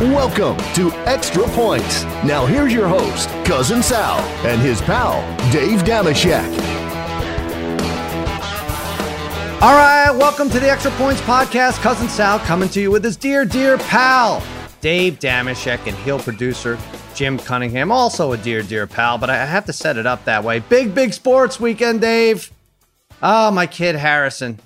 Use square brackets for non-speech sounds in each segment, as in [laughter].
Welcome to Extra Points. Now here's your host, Cousin Sal, and his pal, Dave Dameshek. All right, welcome to the Extra Points Podcast. Cousin Sal coming to you with his dear, dear pal, Dave Dameshek, and heel producer Jim Cunningham, also a dear, dear pal, but I have to set it up that way. Big, big sports weekend, Dave. Oh, my kid Harrison.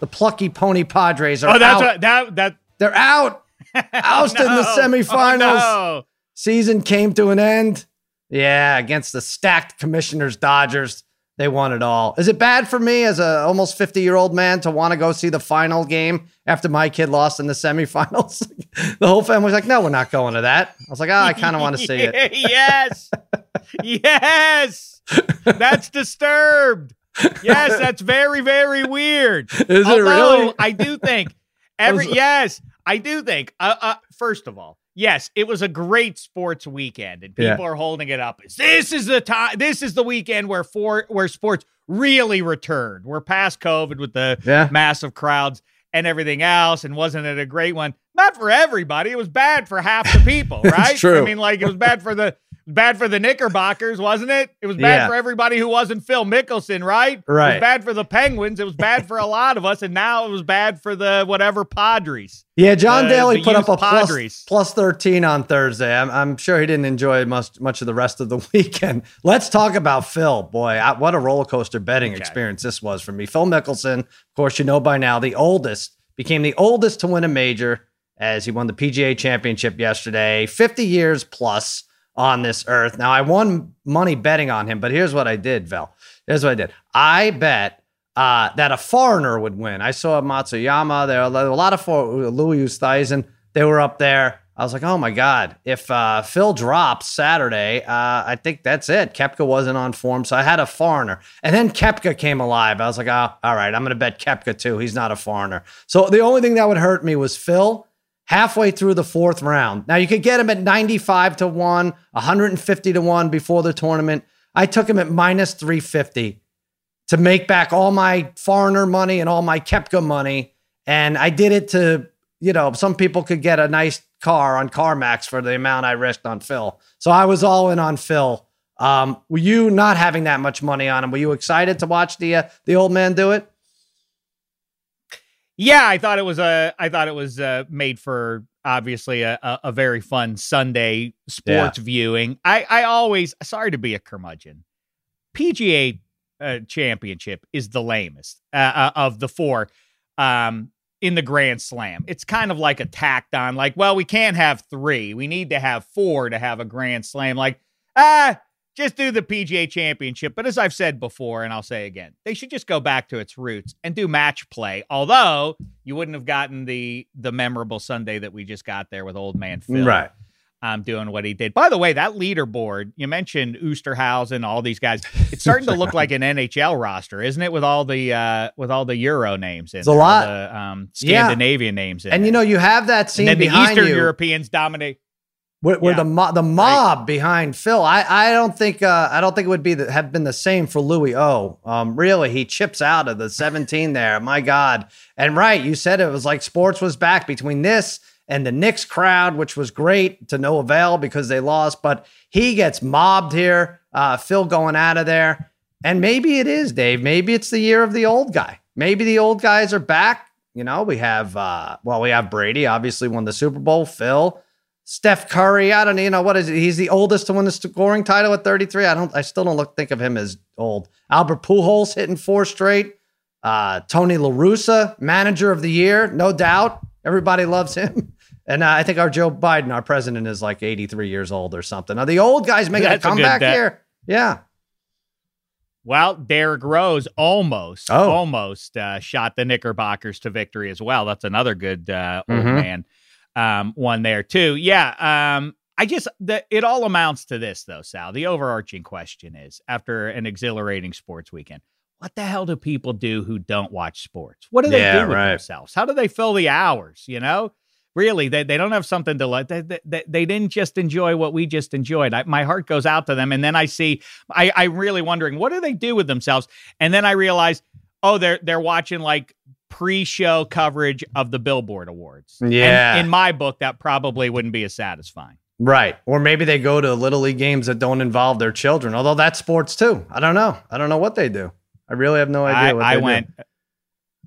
The plucky pony Padres are Oh, that's out. what, that that They're out. [laughs] Ousted in the semifinals. Oh, no. Season came to an end. Yeah, against the stacked commissioners Dodgers. They won it all. Is it bad for me as a almost 50 year old man to want to go see the final game after my kid lost in the semifinals? [laughs] the whole family's like, no, we're not going to that. I was like, oh, I kind of want to see it. [laughs] yes, yes, that's disturbed. [laughs] Yes, that's very very weird. Is it Although, really? I do [laughs] think every yes, I do think. Uh, uh, first of all, yes, it was a great sports weekend, and Yeah. people are holding it up. This is the time. This is the weekend where for where sports really returned. We're past COVID with the Yeah. massive crowds and everything else, and wasn't it a great one? Not for everybody. It was bad for half the people, [laughs] right? true. I mean, like it was bad for the bad for the Knickerbockers, wasn't it? It was bad Yeah. for everybody who wasn't Phil Mickelson, right? Right. It was bad for the Penguins. It was bad for a lot of us, and now it was bad for the whatever Padres. Yeah, John Uh, Daly put up a Padres. plus 13 on Thursday. I'm, I'm sure he didn't enjoy much, much of the rest of the [laughs] weekend. Let's talk about Phil. Boy, I, what a roller coaster betting Okay. experience this was for me. Phil Mickelson, of course, you know by now, the oldest, became the oldest to win a major as he won the PGA championship yesterday, 50 years plus on this earth. Now, I won money betting on him, but here's what I did, Vel. Here's what I did. I bet uh, that a foreigner would win. I saw Matsuyama. There were a lot of for- Louis Oosthuizen. They were up there. I was like, oh my god! If uh, Phil drops Saturday, uh, I think that's it. Koepka wasn't on form, so I had a foreigner, and then Koepka came alive. I was like, oh, all right, I'm going to bet Koepka too. He's not a foreigner. So the only thing that would hurt me was Phil halfway through the fourth round. Now you could get him at 95 to 1, 150 to 1 before the tournament. I took him at minus 350 to make back all my foreigner money and all my Koepka money. And I did it to, you know, some people could get a nice car on CarMax for the amount I risked on Phil. So I was all in on Phil. Um, were you not having that much money on him? Were you excited to watch the uh, the old man do it? Yeah, I thought it was a. I thought it was uh, made for obviously a, a, a very fun Sunday sports viewing. I I always sorry to be a curmudgeon. PGA uh, Championship is the lamest uh, uh, of the four um, in the Grand Slam. It's kind of like a tacked on. Like, well, we can't have three. We need to have four to have a Grand Slam. Like, ah, just do the PGA Championship. But as I've said before, and I'll say again, they should just go back to its roots and do match play. Although you wouldn't have gotten the the memorable Sunday that we just got there with Old Man Phil, um, doing what he did. By the way, that leaderboard you mentioned, Oosterhausen, all these guys. It's starting to look like an NHL roster, isn't it? With all the uh, with all the Euro names in It's a there, all lot. the um, Yeah. Scandinavian names in And you know, you have that and scene then the Eastern you. Europeans dominate. Where, where Yeah. the mo- the mob behind Phil. I I don't think uh, I don't think it would be the, have been the same for Louis O. Um, really, he chips out of the 17 there. My God! And right, you said it was like sports was back between this and the Knicks crowd, which was great to no avail because they lost. But he gets mobbed here. Uh, Phil going out of there, and maybe it is Dave. Maybe it's the year of the old guy. Maybe the old guys are back. You know, we have uh, well, we have Brady, obviously won the Super Bowl. Phil. Steph Curry, I don't know, you know what is it? He's the oldest to win the scoring title at 33. I don't I still don't look think of him as old. Albert Pujols hitting four straight. Uh, Tony La Russa, manager of the year, no doubt. Everybody loves him. [laughs] And uh, I think our Joe Biden, our president, is like 83 years old or something. Now the old guys making That's a a comeback bet. here. Yeah. Well, Derrick Rose almost, Oh. almost uh, shot the Knickerbockers to victory as well. That's another good uh, old Mhm. man um, one there too. Yeah, um, I just the, it all amounts to this though, Sal. The overarching question is: after an exhilarating sports weekend, what the hell do people do who don't watch sports? What do they Yeah, do with right. themselves? How do they fill the hours? You know. Really, they, they don't have something to like. They, they, they- they didn't just enjoy what we just enjoyed. I, my heart goes out to them, and then I see I, I'm really wondering what do they do with themselves, and then I realize, oh, they're they're watching like pre-show coverage of the Billboard Awards. Yeah. And in my book, that probably wouldn't be as satisfying. Right. Or maybe they go to little league games that don't involve their children, although that's sports too. I don't know. I don't know what they do. I really have no idea I, what I went. do.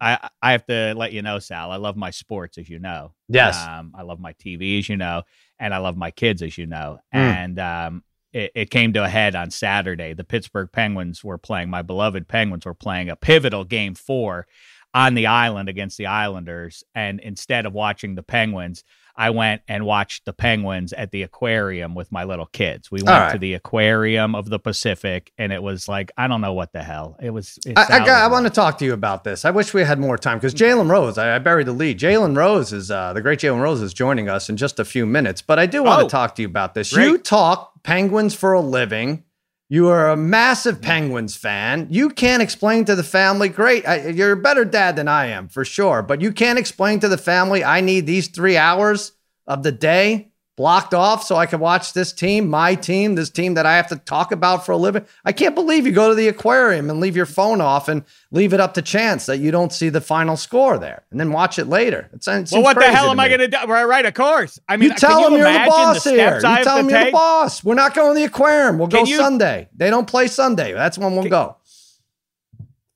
I I have to let you know, Sal. I love my sports, as you know. Yes. Um, I love my TV, as you know, and I love my kids, as you know. Mm. And um, it, it came to a head on Saturday. The Pittsburgh Penguins were playing. My beloved Penguins were playing a pivotal game four on the island against the Islanders. And instead of watching the Penguins, I went and watched the Penguins at the aquarium with my little kids. We went right. to the aquarium of the Pacific, and it was like I don't know what the hell it was. It I, I, got, I want to talk to you about this. I wish we had more time because Jalen Rose, I, I buried the lead. Jalen Rose is uh, the great Jalen Rose is joining us in just a few minutes, but I do want Oh. to talk to you about this. Great. You talk Penguins for a living. You are a massive Penguins fan. You can't explain to the family, great, I, you're a better dad than I am for sure, but you can't explain to the family, I need these three hours of the day blocked off so I can watch this team, my team, this team that I have to talk about for a living. I can't believe you go to the aquarium and leave your phone off and leave it up to chance that you don't see the final score there and then watch it later. It's, it Well, seems what the hell am I going to do? Right, right, of course. I mean, You tell can them you you're the boss here. You tell them you're the boss. We're not going to the aquarium. We'll go you- Sunday. They don't play Sunday. That's when we'll go.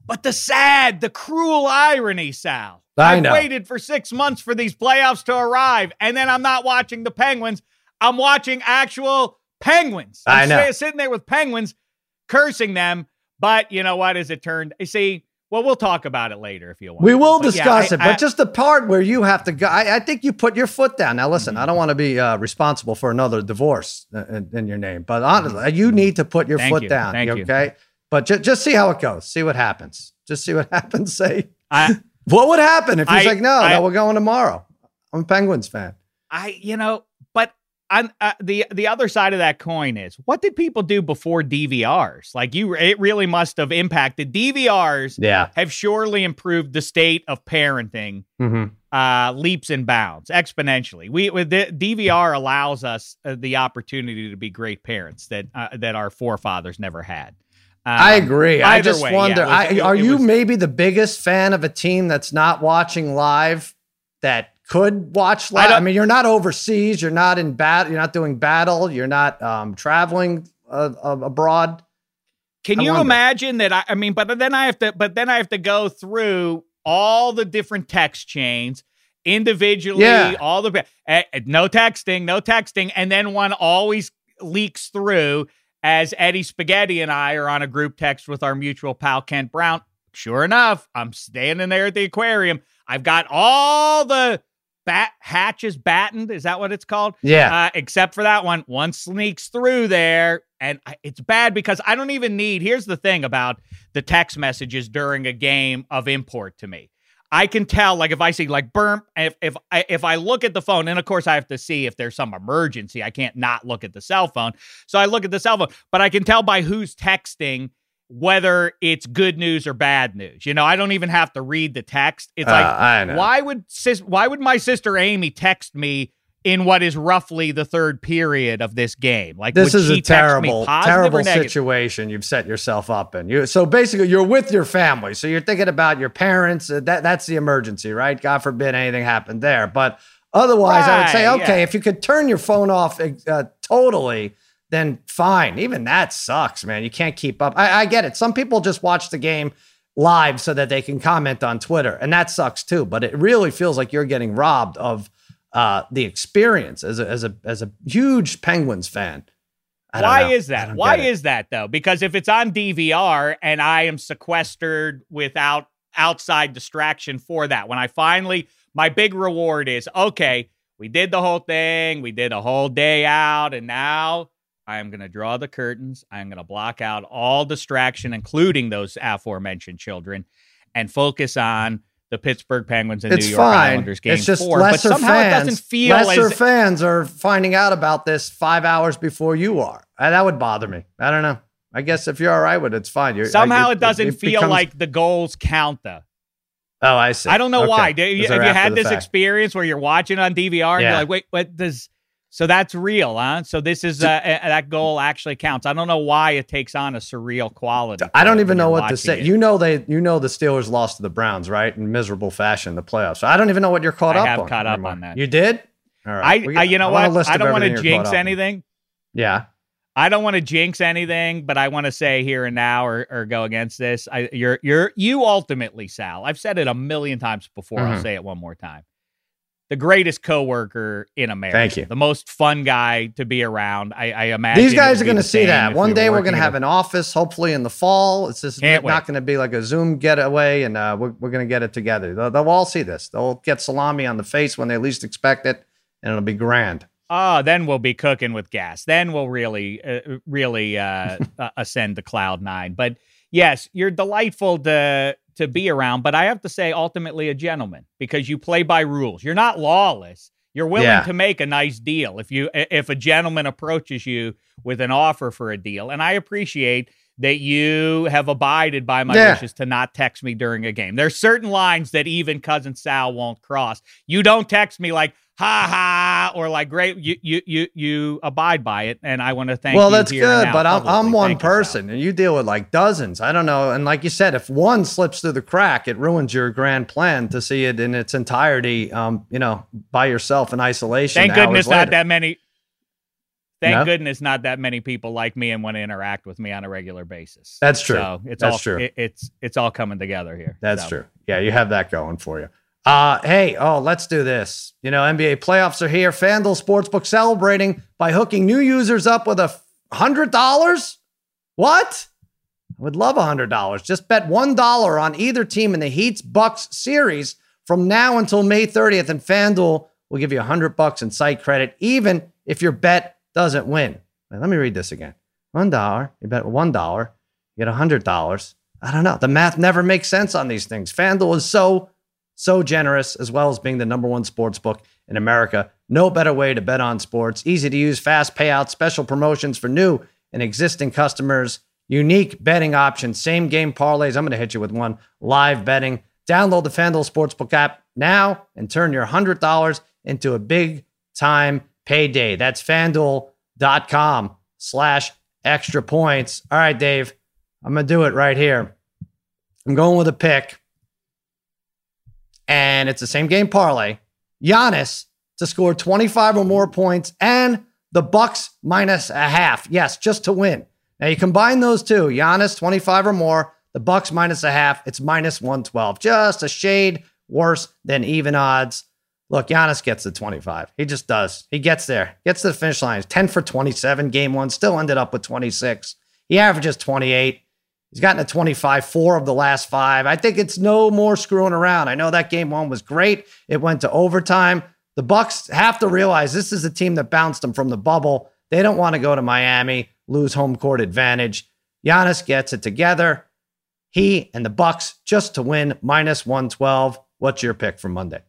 But the sad, the cruel irony, Sal. I I've know. waited for six months for these playoffs to arrive, and then I'm not watching the Penguins. I'm watching actual Penguins. I I'm know. si- sitting there with Penguins, cursing them. But you know what? As it turned, you see, well, we'll talk about it later if you want. We will But yeah, discuss I- it, but I- just the part where you have to go. I, I think you put your foot down. Now, listen, I don't want to be uh, responsible for another divorce uh, in, in your name, but honestly, you need to put your Thank foot you. down. Thank you. okay? But ju- just see how it goes. See what happens. Just see what [laughs] happens. Say, I, what would happen if he's I- like, no, I- no, we're going tomorrow? I'm a Penguins fan. I, you know, but on uh, the the other side of that coin is what did people do before DVRs? Like you, it really must have impacted DVRs. Yeah. have surely improved the state of parenting Mm-hmm. uh, leaps and bounds exponentially. We with the DVR allows us uh, the opportunity to be great parents that uh, that our forefathers never had. Um, I agree. I just way, wonder. it was- I, it- are it you was- maybe the biggest fan of a team that's not watching live that could watch live? I, don't- mean, you're not overseas. You're not in battle. You're not doing battle. You're not um, traveling uh, uh, abroad. Can I you wonder. imagine that? I, I mean, but then I have to, but then I have to go through all the different text chains individually, Yeah. all the eh, no texting, no texting, and then one always leaks through as Eddie Spaghetti and I are on a group text with our mutual pal Kent Brown. Sure enough, I'm standing there at the aquarium. I've got all the bat hatches battened. Is that what it's called? Yeah. uh, except for that one. One sneaks through there, and I, it's bad because I don't even need. Here's the thing about the text messages during a game of import to me. I can tell, like if I see like burp, if if I if I look at the phone, and of course I have to see if there's some emergency. I can't not look at the cell phone, so I look at the cell phone. But I can tell by who's texting whether it's good news or bad news. You know, I don't even have to read the text. It's Uh, like why would sis why would my sister Amy text me in what is roughly the third period of this game? Like This is a terrible, terrible situation you've set yourself up in. You so basically you're with your family, so you're thinking about your parents. uh, That that's the emergency, right? God forbid anything happened there. But otherwise, I would say, okay, yeah. if you could turn your phone off uh, totally, then fine. Even that sucks, man. You can't keep up. I, I get it. Some people just watch the game live so that they can comment on Twitter, and that sucks too. But it really feels like you're getting robbed of uh, the experience as a as a as a huge Penguins fan. Why know. is that? Why is that though? Because if it's on DVR and I am sequestered without outside distraction for that, when I finally my big reward is okay, we did the whole thing, we did a whole day out, and now I am going to draw the curtains. I'm going to block out all distraction, including those aforementioned children, and focus on the Pittsburgh Penguins and it's New York fine. Islanders game it's just four. But lesser somehow fans. it doesn't feel lesser as fans are finding out about this five hours before you are. Uh, that would bother me. I don't know. I guess if you're all right with it, it's fine. You're, somehow I- it doesn't feel becomes- like the goals count though. Oh, I see. I don't know Okay. why. Do you, have you had this fact. experience where you're watching on DVR and Yeah. you're like, wait, what does So that's real, huh? So this is uh, that goal actually counts. I don't know why it takes on a surreal quality. I don't even know what to say. It. You know they, you know the Steelers lost to the Browns, right, in miserable fashion in the playoffs. So I don't even know what you're caught I up have on. caught up on that. You did? All right. I, I you know I what? I don't want to jinx anything. Yeah. I don't want to jinx anything, but I want to say here and now or, or go against this. I, you're you're you ultimately, Sal. I've said it a million times before. Mm-hmm. I'll say it one more time the greatest coworker in America. Thank you. The most fun guy to be around. I, I imagine these guys are going to see that one day. We're going to have an office, hopefully in the fall. It's just not going to be like a Zoom getaway, and uh, we're, we're going to get it together. They'll, they'll, all see this. They'll get salami on the face when they least expect it, and it'll be grand. Oh, then we'll be cooking with gas. Then we'll really, uh, really uh, [laughs] ascend to cloud nine. But yes, you're delightful to to be around, but I have to say, ultimately, a gentleman because you play by rules. You're not lawless. You're willing yeah. to make a nice deal if you if a gentleman approaches you with an offer for a deal, and I appreciate that you have abided by my yeah. wishes to not text me during a game. There's certain lines that even cousin Sal won't cross. You don't text me like ha ha or like great you you you you abide by it and I want to thank well, that's good, but I'm I'm one thank person and you deal with like dozens. I don't know and like you said if one slips through the crack it ruins your grand plan to see it in its entirety um you know by yourself in isolation. Thank goodness not that many Thank no? goodness not that many people like me and want to interact with me on a regular basis. That's true. So it's That's all true. It, it's it's all coming together here. That's so. true. Yeah, you have that going for you. Uh, hey, oh, let's do this. You know, NBA playoffs are here. FanDuel Sportsbook celebrating by hooking new users up with a hundred dollars. What? I would love a hundred dollars. Just bet one dollar on either team in the Heat's Bucks series from now until May 30th, and FanDuel will give you a hundred bucks in site credit, even if your bet doesn't win. let me read this again. One dollar, you bet one dollar, you get a hundred dollars. I don't know. The math never makes sense on these things. FanDuel is so, so generous, as well as being the number one sports book in America. No better way to bet on sports. Easy to use, fast payouts, special promotions for new and existing customers, unique betting options, same game parlays. I'm going to hit you with one live betting. Download the FanDuel Sportsbook app now and turn your $100 into a big time payday. That's fanduel.com slash extra points. All right, Dave, I'm going to do it right here. I'm going with a pick, and it's the same game parlay. Giannis to score 25 or more points and the Bucks minus a half. Yes, just to win. Now you combine those two, Giannis 25 or more, the Bucks minus a half, it's minus 112. Just a shade worse than even odds. Look, Giannis gets the 25. He just does. He gets there, gets to the finish line. 10 for 27, game one, still ended up with 26. He averages 28. He's gotten a 25, four of the last five. I think it's no more screwing around. I know that game one was great. It went to overtime. The Bucks have to realize this is a team that bounced them from the bubble. They don't want to go to Miami, lose home court advantage. Giannis gets it together. He and the Bucks just to win minus 112. What's your pick for Monday?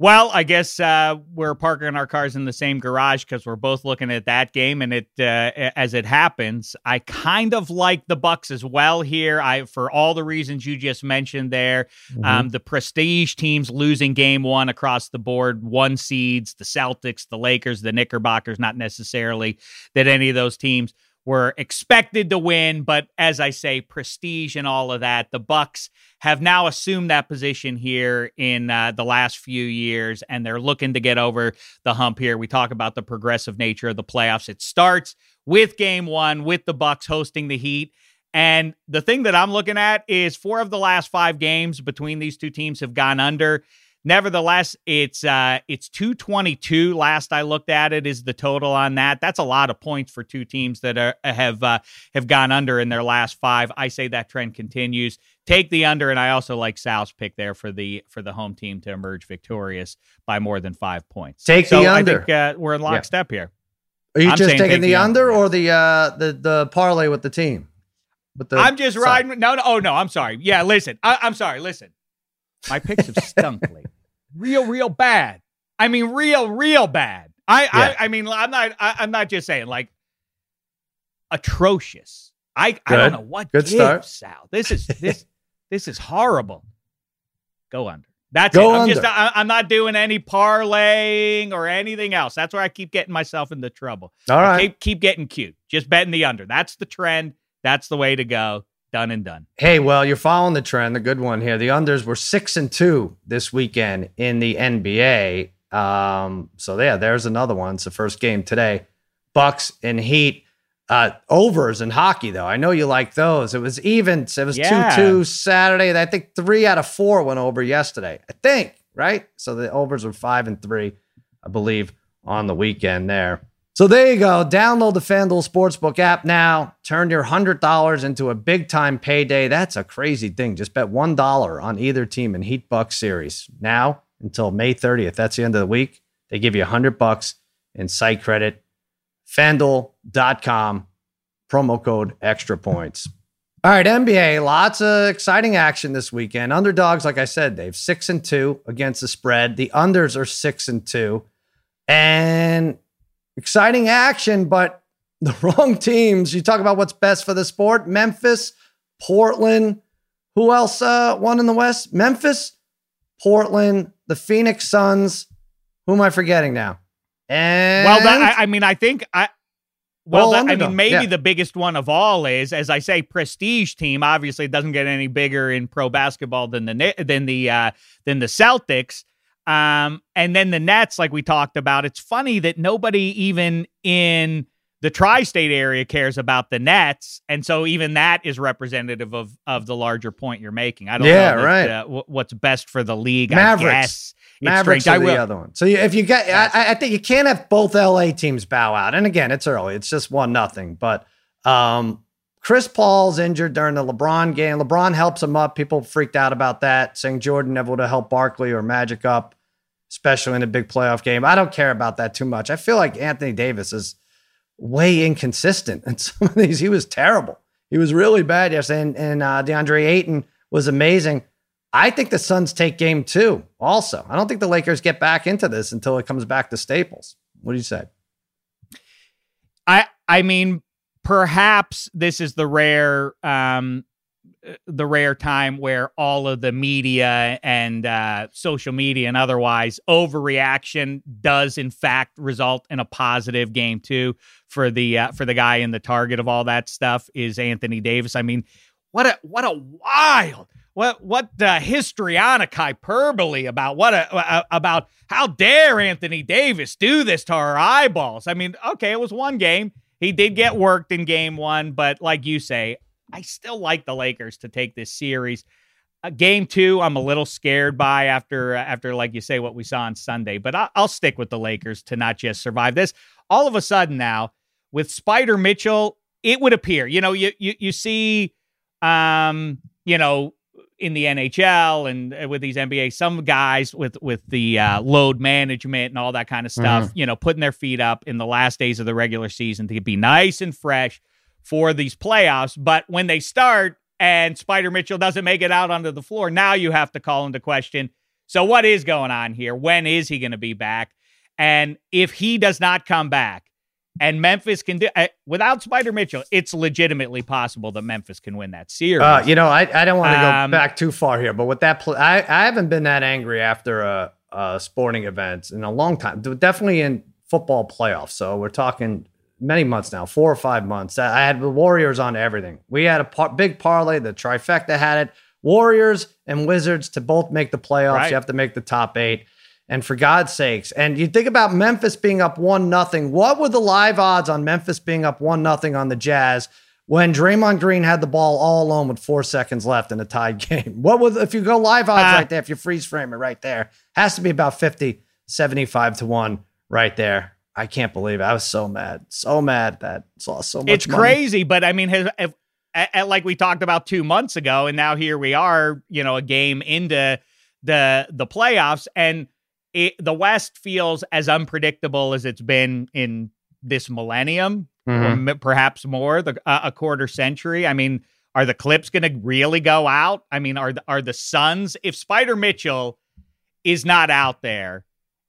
Well, I guess uh, we're parking our cars in the same garage because we're both looking at that game, and it uh, as it happens, I kind of like the Bucks as well here. I for all the reasons you just mentioned there, mm-hmm. um, the prestige teams losing game one across the board, one seeds, the Celtics, the Lakers, the Knickerbockers, not necessarily that any of those teams were expected to win, but as I say, prestige and all of that. The Bucks have now assumed that position here in uh, the last few years, and they're looking to get over the hump here. We talk about the progressive nature of the playoffs. It starts with Game One, with the Bucks hosting the Heat. And the thing that I'm looking at is four of the last five games between these two teams have gone under. Nevertheless, it's uh it's 222 last I looked at it is the total on that. That's a lot of points for two teams that are, have uh, have gone under in their last 5. I say that trend continues. Take the under and I also like Sal's pick there for the for the home team to emerge victorious by more than 5 points. Take so the under. I think uh, we're in lockstep yeah. here. Are you I'm just taking the, the, under, or the uh the the parlay with the team? With the I'm just riding. No, no. Oh no. I'm sorry. Yeah. Listen. I, I'm sorry. Listen. My picks have stunk lately. Real, real bad. I mean, real, real bad. I, yeah. I, I mean, I'm not. I, am not just saying like atrocious. I, I don't know what Good gives, start. Sal. This is this [laughs] this is horrible. Go under. That's Go it. I'm under. just I, am not doing any parlaying or anything else. That's where I keep getting myself into trouble. All right. Keep, keep getting cute. Just betting the under. That's the trend. That's the way to go. Done and done. Hey, well, you're following the trend. The good one here. The unders were six and two this weekend in the NBA. Um, so yeah, there's another one. It's the first game today. Bucks and Heat. Uh, overs in hockey, though. I know you like those. It was even. It was 2 yeah. 2 Saturday. I think three out of four went over yesterday. I think, right? So the overs were five and three, I believe, on the weekend there. So there you go. Download the FanDuel Sportsbook app now. Turn your $100 into a big time payday. That's a crazy thing. Just bet $1 on either team in Heat Bucks series now until May 30th. That's the end of the week. They give you 100 bucks in site credit fanduel.com, promo code extra points. All right, NBA, lots of exciting action this weekend. Underdogs, like I said, they've six and two against the spread. The unders are six and two. And exciting action, but [laughs] the wrong teams. You talk about what's best for the sport. Memphis, Portland. Who else uh, won in the West? Memphis, Portland, the Phoenix Suns. Who am I forgetting now? And well, that, I, I mean, I think I. Well, that, I mean, maybe yeah. the biggest one of all is, as I say, prestige team. Obviously, it doesn't get any bigger in pro basketball than the than the uh, than the Celtics. Um, and then the Nets, like we talked about. It's funny that nobody even in the tri-state area cares about the Nets, and so even that is representative of of the larger point you're making. I don't yeah, know that, right. Uh, w- what's best for the league. Mavericks. Mavericks are the other one. So if you get, I, I, think you can't have both LA teams bow out. And again, it's early. It's just one nothing. But um, Chris Paul's injured during the LeBron game. LeBron helps him up. People freaked out about that, saying Jordan never would have helped Barkley or Magic up, especially in a big playoff game. I don't care about that too much. I feel like Anthony Davis is way inconsistent in [laughs] some of these. He was terrible. He was really bad yesterday. And, and uh, DeAndre Ayton was amazing. I think the Suns take game two also. I don't think the Lakers get back into this until it comes back to Staples. What do you say? I I mean, perhaps this is the rare um the rare time where all of the media and uh, social media and otherwise overreaction does in fact result in a positive game too for the uh, for the guy in the target of all that stuff is Anthony Davis. I mean, what a what a wild what what uh, histrionic hyperbole about what a, uh, about how dare Anthony Davis do this to our eyeballs? I mean, okay, it was one game. He did get worked in game one, but like you say, I still like the Lakers to take this series. Uh, game two, I'm a little scared by after uh, after like you say what we saw on Sunday, but I, I'll stick with the Lakers to not just survive this. All of a sudden now, with Spida Mitchell, it would appear, you know, you you you see, um, you know, in the NHL and uh, with these NBA, some guys with with the uh, load management and all that kind of stuff, mm-hmm. you know, putting their feet up in the last days of the regular season to be nice and fresh for these playoffs. But when they start and Spida Mitchell doesn't make it out onto the floor, now you have to call into question. So what is going on here? When is he going to be back? And if he does not come back, and Memphis can do uh, without Spida Mitchell. It's legitimately possible that Memphis can win that series. Uh, you know, I, I don't want to um, go back too far here, but with that, pl- I I haven't been that angry after a, a sporting event in a long time. Definitely in football playoffs. So we're talking many months now, four or five months. I had the Warriors on everything. We had a par- big parlay. The trifecta had it. Warriors and Wizards to both make the playoffs. Right. You have to make the top eight. And for God's sakes, and you think about Memphis being up one nothing. What were the live odds on Memphis being up one nothing on the Jazz when Draymond Green had the ball all alone with four seconds left in a tied [laughs] game? What was if you go live odds uh, right there, if you freeze frame it right there, has to be about 50, 75 to 1 right there. I can't believe it. I was so mad. So mad that saw so much. It's money. crazy, but I mean, has, if, if, like we talked about two months ago, and now here we are, you know, a game into the the playoffs, and it, the West feels as unpredictable as it's been in this millennium, mm-hmm. or perhaps more, the uh, a quarter century. I mean, are the Clips going to really go out? I mean, are the, are the Suns if Spida Mitchell is not out there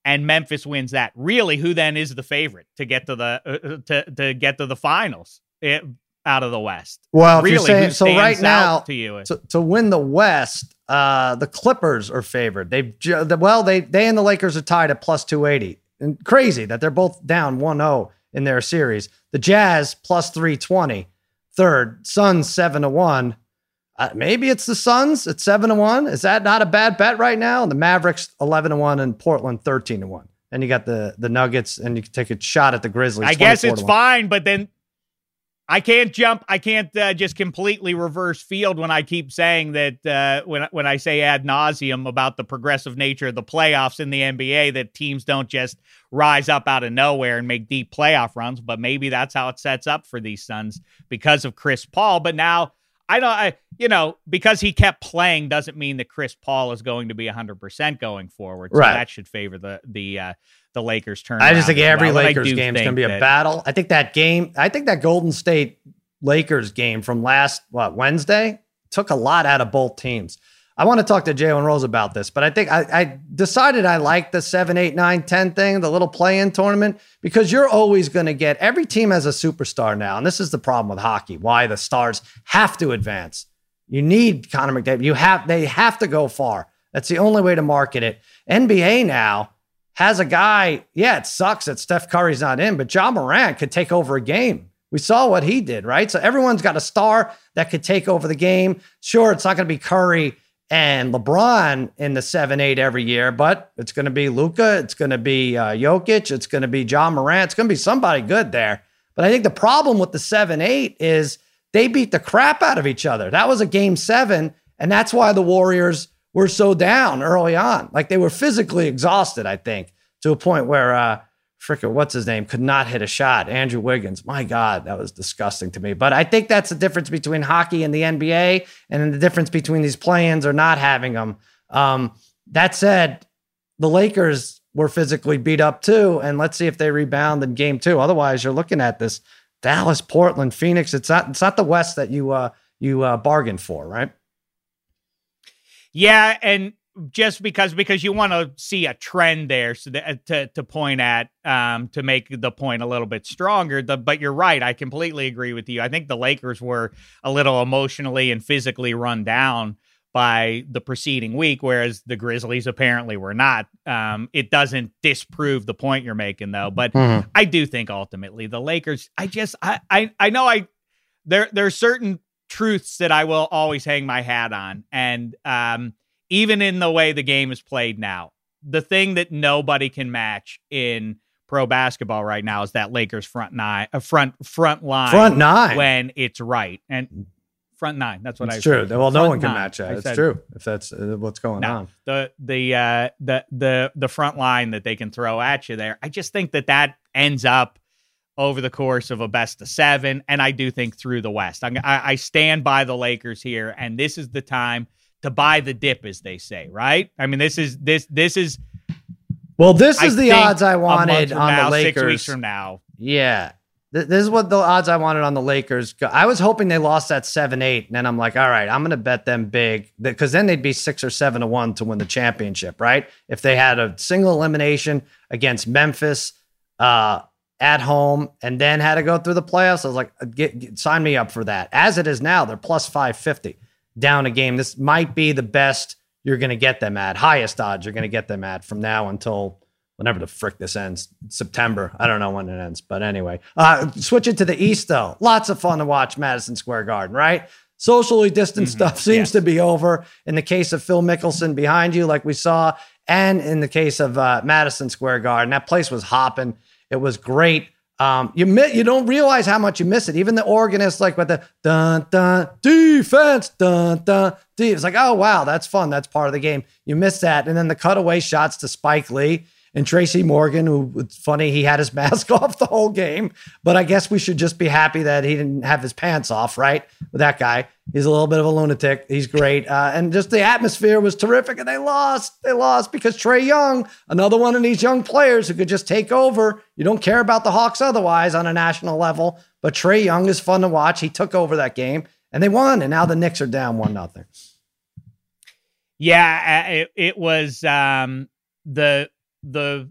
and Memphis wins that, really, who then is the favorite to get to the uh, uh to to get to the finals? It, out of the West? Well, really, saying, so right now to you to, to win the West, uh, the Clippers are favored. They've well, they they and the Lakers are tied at plus two eighty. And crazy that they're both down 1-0 in their series. The Jazz plus 320. Third, Suns 7 to 1. Uh, maybe it's the Suns at 7 to 1. Is that not a bad bet right now? And the Mavericks 11 to 1 and Portland 13 to 1. And you got the the Nuggets and you can take a shot at the Grizzlies. I guess it's fine, but then I can't jump. I can't uh, just completely reverse field when I keep saying that uh, when when I say ad nauseum about the progressive nature of the playoffs in the NBA, that teams don't just rise up out of nowhere and make deep playoff runs. But maybe that's how it sets up for these Suns because of Chris Paul. But now I don't, I, you know, because he kept playing doesn't mean that Chris Paul is going to be 100% going forward. So right. that should favor the the uh, the Lakers turn. I just think every well. Lakers game is going to be a battle. I think that game, I think that Golden State Lakers game from last what Wednesday took a lot out of both teams. I want to talk to Jalen Rose about this, but I think I, I decided I like the seven, eight, nine, 10 thing, the little play in tournament, because you're always going to get every team has a superstar now. And this is the problem with hockey, why the stars have to advance. You need Connor McDavid. You have they have to go far. That's the only way to market it. NBA now, has a guy, yeah, it sucks that Steph Curry's not in, but Ja Morant could take over a game. We saw what he did, right? So everyone's got a star that could take over the game. Sure, it's not going to be Curry and LeBron in the 7 8 every year, but it's going to be Luka. It's going to be uh, Jokic. It's going to be Ja Morant. It's going to be somebody good there. But I think the problem with the 7 8 is they beat the crap out of each other. That was a game seven. And that's why the Warriors were so down early on. Like they were physically exhausted, I think, to a point where uh frickin' what's his name could not hit a shot. Andrew Wiggins. My God, that was disgusting to me. But I think that's the difference between hockey and the NBA, and the difference between these play-ins or not having them. Um, that said, the Lakers were physically beat up too, and let's see if they rebound in game two. Otherwise, you're looking at this Dallas, Portland, Phoenix. It's not it's not the West that you uh you uh bargained for, right? Yeah, and just because because you want to see a trend there so that, to to point at um to make the point a little bit stronger the, but you're right i completely agree with you i think the lakers were a little emotionally and physically run down by the preceding week whereas the grizzlies apparently were not um it doesn't disprove the point you're making though but mm-hmm. i do think ultimately the lakers i just i i, I know i there there's certain truths that I will always hang my hat on. And um, even in the way the game is played now, the thing that nobody can match in pro basketball right now is that Lakers front nine, uh, front front line, front nine when it's right and front nine. That's what it's I. True. Said. Well, front no one can nine. match that. It's true if that's uh, what's going on. The the uh, the the the front line that they can throw at you there. I just think that that ends up over the course of a best of seven. And I do think through the West. I, I stand by the Lakers here, and this is the time to buy the dip, as they say, right? I mean, this is this this is. Well, this is I the odds I wanted on now, the Lakers. Six weeks from now. Yeah. This is what the odds I wanted on the Lakers. I was hoping they lost that 7 8. And then I'm like, all right, I'm going to bet them big because then they'd be six or seven to one to win the championship, right? If they had a single elimination against Memphis, uh, at home and then had to go through the playoffs. I was like, get, get, sign me up for that. As it is now, they're plus 550 down a game. This might be the best you're going to get them at, highest odds you're going to get them at from now until whenever the frick this ends, September. I don't know when it ends, but anyway. Uh, switch it to the East, though. Lots of fun to watch Madison Square Garden, right? Socially distant mm-hmm. stuff seems yes. to be over in the case of Phil Mickelson behind you, like we saw, and in the case of uh, Madison Square Garden. That place was hopping. It was great. Um, you mi- you don't realize how much you miss it. Even the organist, like with the dun dun defense, dun dun. It's like, oh wow, that's fun. That's part of the game. You miss that, and then the cutaway shots to Spike Lee and Tracy Morgan, who it's funny, he had his [laughs] mask off the whole game. But I guess we should just be happy that he didn't have his pants off, right? With that guy. He's a little bit of a lunatic. He's great. Uh, and just the atmosphere was terrific. And they lost. They lost because Trae Young, another one of these young players who could just take over. You don't care about the Hawks otherwise on a national level. But Trae Young is fun to watch. He took over that game and they won. And now the Knicks are down one nothing. Yeah, it, it was um, the the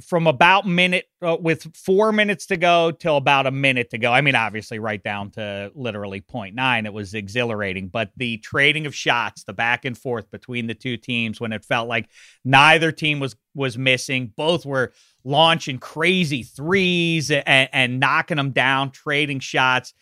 from about minute uh, with four minutes to go till about a minute to go. I mean, obviously, right down to literally 0.9. It was exhilarating, but the trading of shots, the back and forth between the two teams, when it felt like neither team was was missing, both were launching crazy threes and, and knocking them down, trading shots.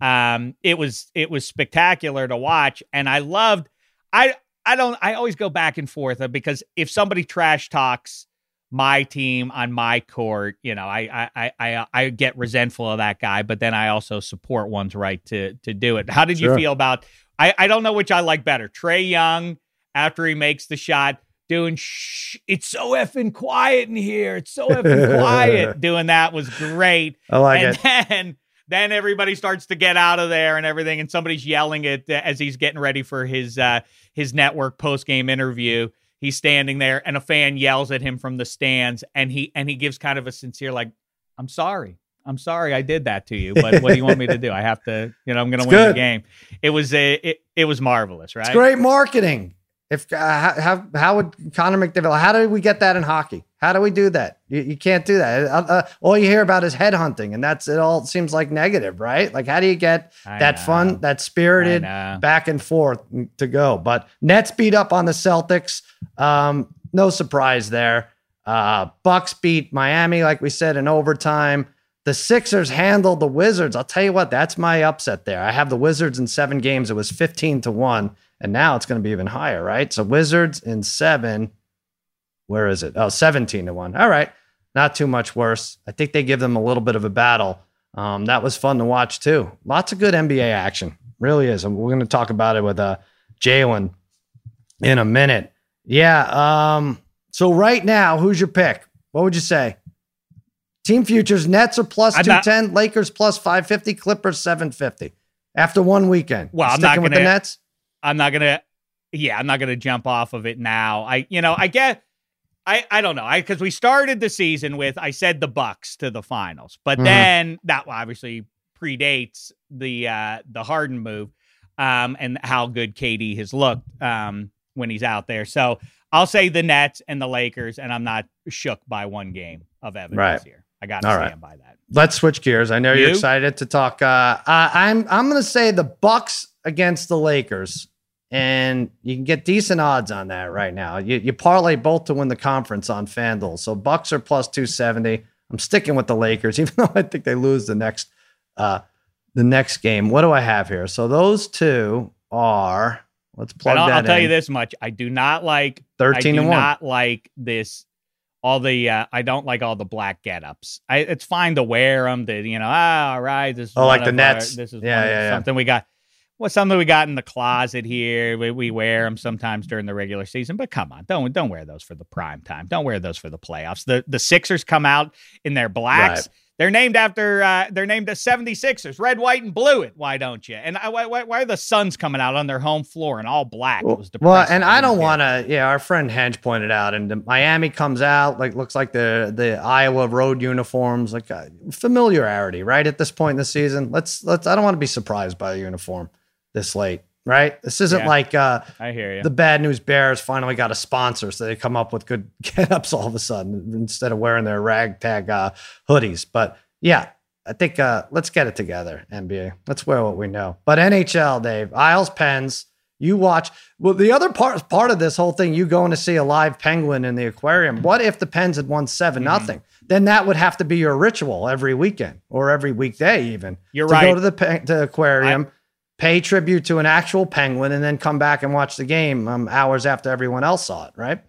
Um, it was it was spectacular to watch, and I loved. I I don't. I always go back and forth uh, because if somebody trash talks my team on my court, you know, I I I I get resentful of that guy, but then I also support one's right to to do it. How did sure. you feel about? I I don't know which I like better. Trae Young after he makes the shot, doing shh, it's so effing quiet in here. It's so effing quiet. [laughs] Doing that was great. I like and it. then then everybody starts to get out of there and everything, and somebody's yelling it as he's getting ready for his uh, his network post game interview. He's standing there, and a fan yells at him from the stands, and he and he gives kind of a sincere like, "I'm sorry, I'm sorry, I did that to you, but what do you want me to do? I have to, you know, I'm going to win good. the game." It was a it, it was marvelous, right? It's great marketing. If uh, how how would Connor McDavid? How did we get that in hockey? How do we do that? You, you can't do that. Uh, uh, all you hear about is headhunting, and that's it. All seems like negative, right? Like, how do you get I that know. fun, that spirited back and forth to go? But Nets beat up on the Celtics. Um, no surprise there. Uh, Bucks beat Miami, like we said, in overtime. The Sixers handled the Wizards. I'll tell you what, that's my upset there. I have the Wizards in seven games. It was 15 to one, and now it's going to be even higher, right? So Wizards in seven where is it? Oh, 17 to 1. All right. Not too much worse. I think they give them a little bit of a battle. Um, that was fun to watch too. Lots of good NBA action. Really is. And we're going to talk about it with uh, Jalen in a minute. Yeah. Um, so right now, who's your pick? What would you say? Team futures, Nets are plus 210, not, Lakers plus 550, Clippers 750 after one weekend. Well, I'm not going to. the Nets? I'm not going to. Yeah, I'm not going to jump off of it now. I, you know, I get I, I don't know. I because we started the season with I said the Bucks to the finals, but mm-hmm. then that obviously predates the uh the Harden move, um, and how good KD has looked um when he's out there. So I'll say the Nets and the Lakers, and I'm not shook by one game of evidence right. here. I got to stand right. by that. Let's switch gears. I know you? are excited to talk. Uh, uh, I'm I'm going to say the Bucks against the Lakers and you can get decent odds on that right now. You, you parlay both to win the conference on FanDuel. So Bucks are plus 270. I'm sticking with the Lakers, [laughs] even though I think they lose the next uh, the next game. What do I have here? So those two are let's plug I'll, that I'll tell you this much: I do not like 13 I do not like this. All the uh, I don't like all the black get-ups. I, it's fine to wear them. To you know, ah, all right. This is oh, like the Nets. Our, this is yeah, yeah, yeah, something we got well, something we got in the closet here. We, we wear them sometimes during the regular season, but come on, don't don't wear those for the prime time. Don't wear those for the playoffs. The the Sixers come out in their blacks. Right. They're named after uh, they're named the 76ers, red, white, and blue. It. Why don't you? And why, why, why are the Suns coming out on their home floor in all black? Well, well and I don't want to. Yeah, our friend Henge pointed out, and Miami comes out like looks like the the Iowa road uniforms, like uh, familiarity, right? At this point in the season, let's let's. I don't want to be surprised by a uniform this late, right? This isn't yeah, like uh, I hear you. The Bad News Bears finally got a sponsor, so they come up with good [laughs] get ups all of a sudden instead of wearing their ragtag uh, hoodies. But yeah, I think uh, let's get it together, NBA. Let's wear what we know. But NHL, Dave, Isles Pens. You watch. Well, the other part part of this whole thing, you going to see a live penguin in the aquarium. What if the Pens had won 7 mm-hmm. nothing? Then that would have to be your ritual every weekend or every weekday, even. You're to right. Go to the, pe- to the aquarium. I- pay tribute to an actual penguin, and then come back and watch the game um, hours after everyone else saw it, right?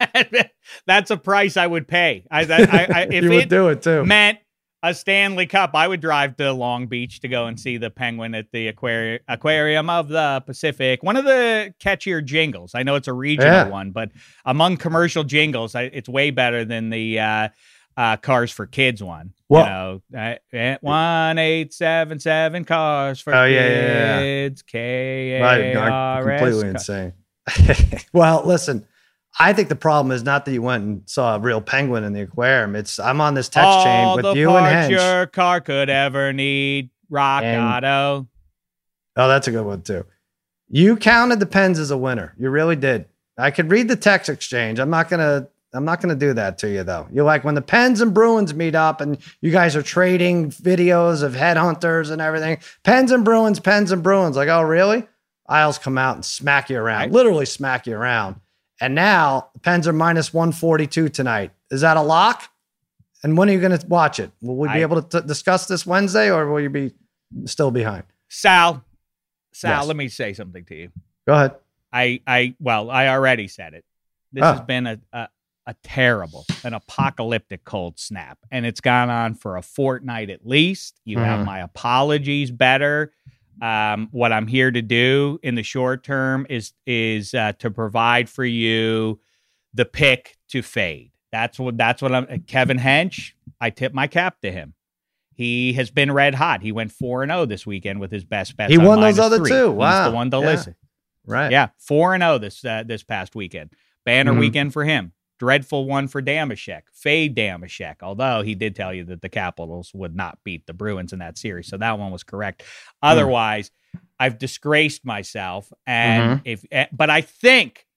[laughs] That's a price I would pay. I, I, I [laughs] if you would do it too. Meant a Stanley Cup, I would drive to Long Beach to go and see the penguin at the aquari- aquarium of the Pacific. One of the catchier jingles. I know it's a regional yeah. one, but among commercial jingles, I, it's way better than the uh, uh, Cars for Kids one. Well, you know, uh, one eight seven seven cars for oh, kids. K A R S. Completely insane. [laughs] well, listen. I think the problem is not that you went and saw a real penguin in the aquarium. It's I'm on this text All chain with you and Henge. your car could ever need. Rock and, Auto. Oh, that's a good one too. You counted the pens as a winner. You really did. I could read the text exchange. I'm not gonna I'm not going to do that to you though. You're like when the Pens and Bruins meet up and you guys are trading videos of headhunters and everything. Pens and Bruins, Pens and Bruins. Like, oh really? Isles come out and smack you around, right. literally smack you around. And now the Pens are minus 142 tonight. Is that a lock? And when are you going to watch it? Will we be I, able to t- discuss this Wednesday or will you be still behind? Sal, Sal, yes. let me say something to you. Go ahead. I, I, well, I already said it. This oh. has been a, a, a terrible, an apocalyptic cold snap, and it's gone on for a fortnight at least. You mm. have mm-hmm. my apologies better. Um, what I'm here to do in the short term is is uh, to provide for you the pick to fade. That's what that's what I'm. Kevin Hench, I tip my cap to him. He has been red hot. He went four and zero oh this weekend with his best bet. He won those other three. two. Wow, He's the one to yeah. listen. Right. Yeah, four and zero oh this uh, this past weekend. Banner mm-hmm. weekend for him. Dreadful one for Dameshek. Fade Dameshek. Although he did tell you that the Capitals would not beat the Bruins in that series, so that one was correct. Mm. Otherwise, I've disgraced myself, and mm-hmm. if eh, but I think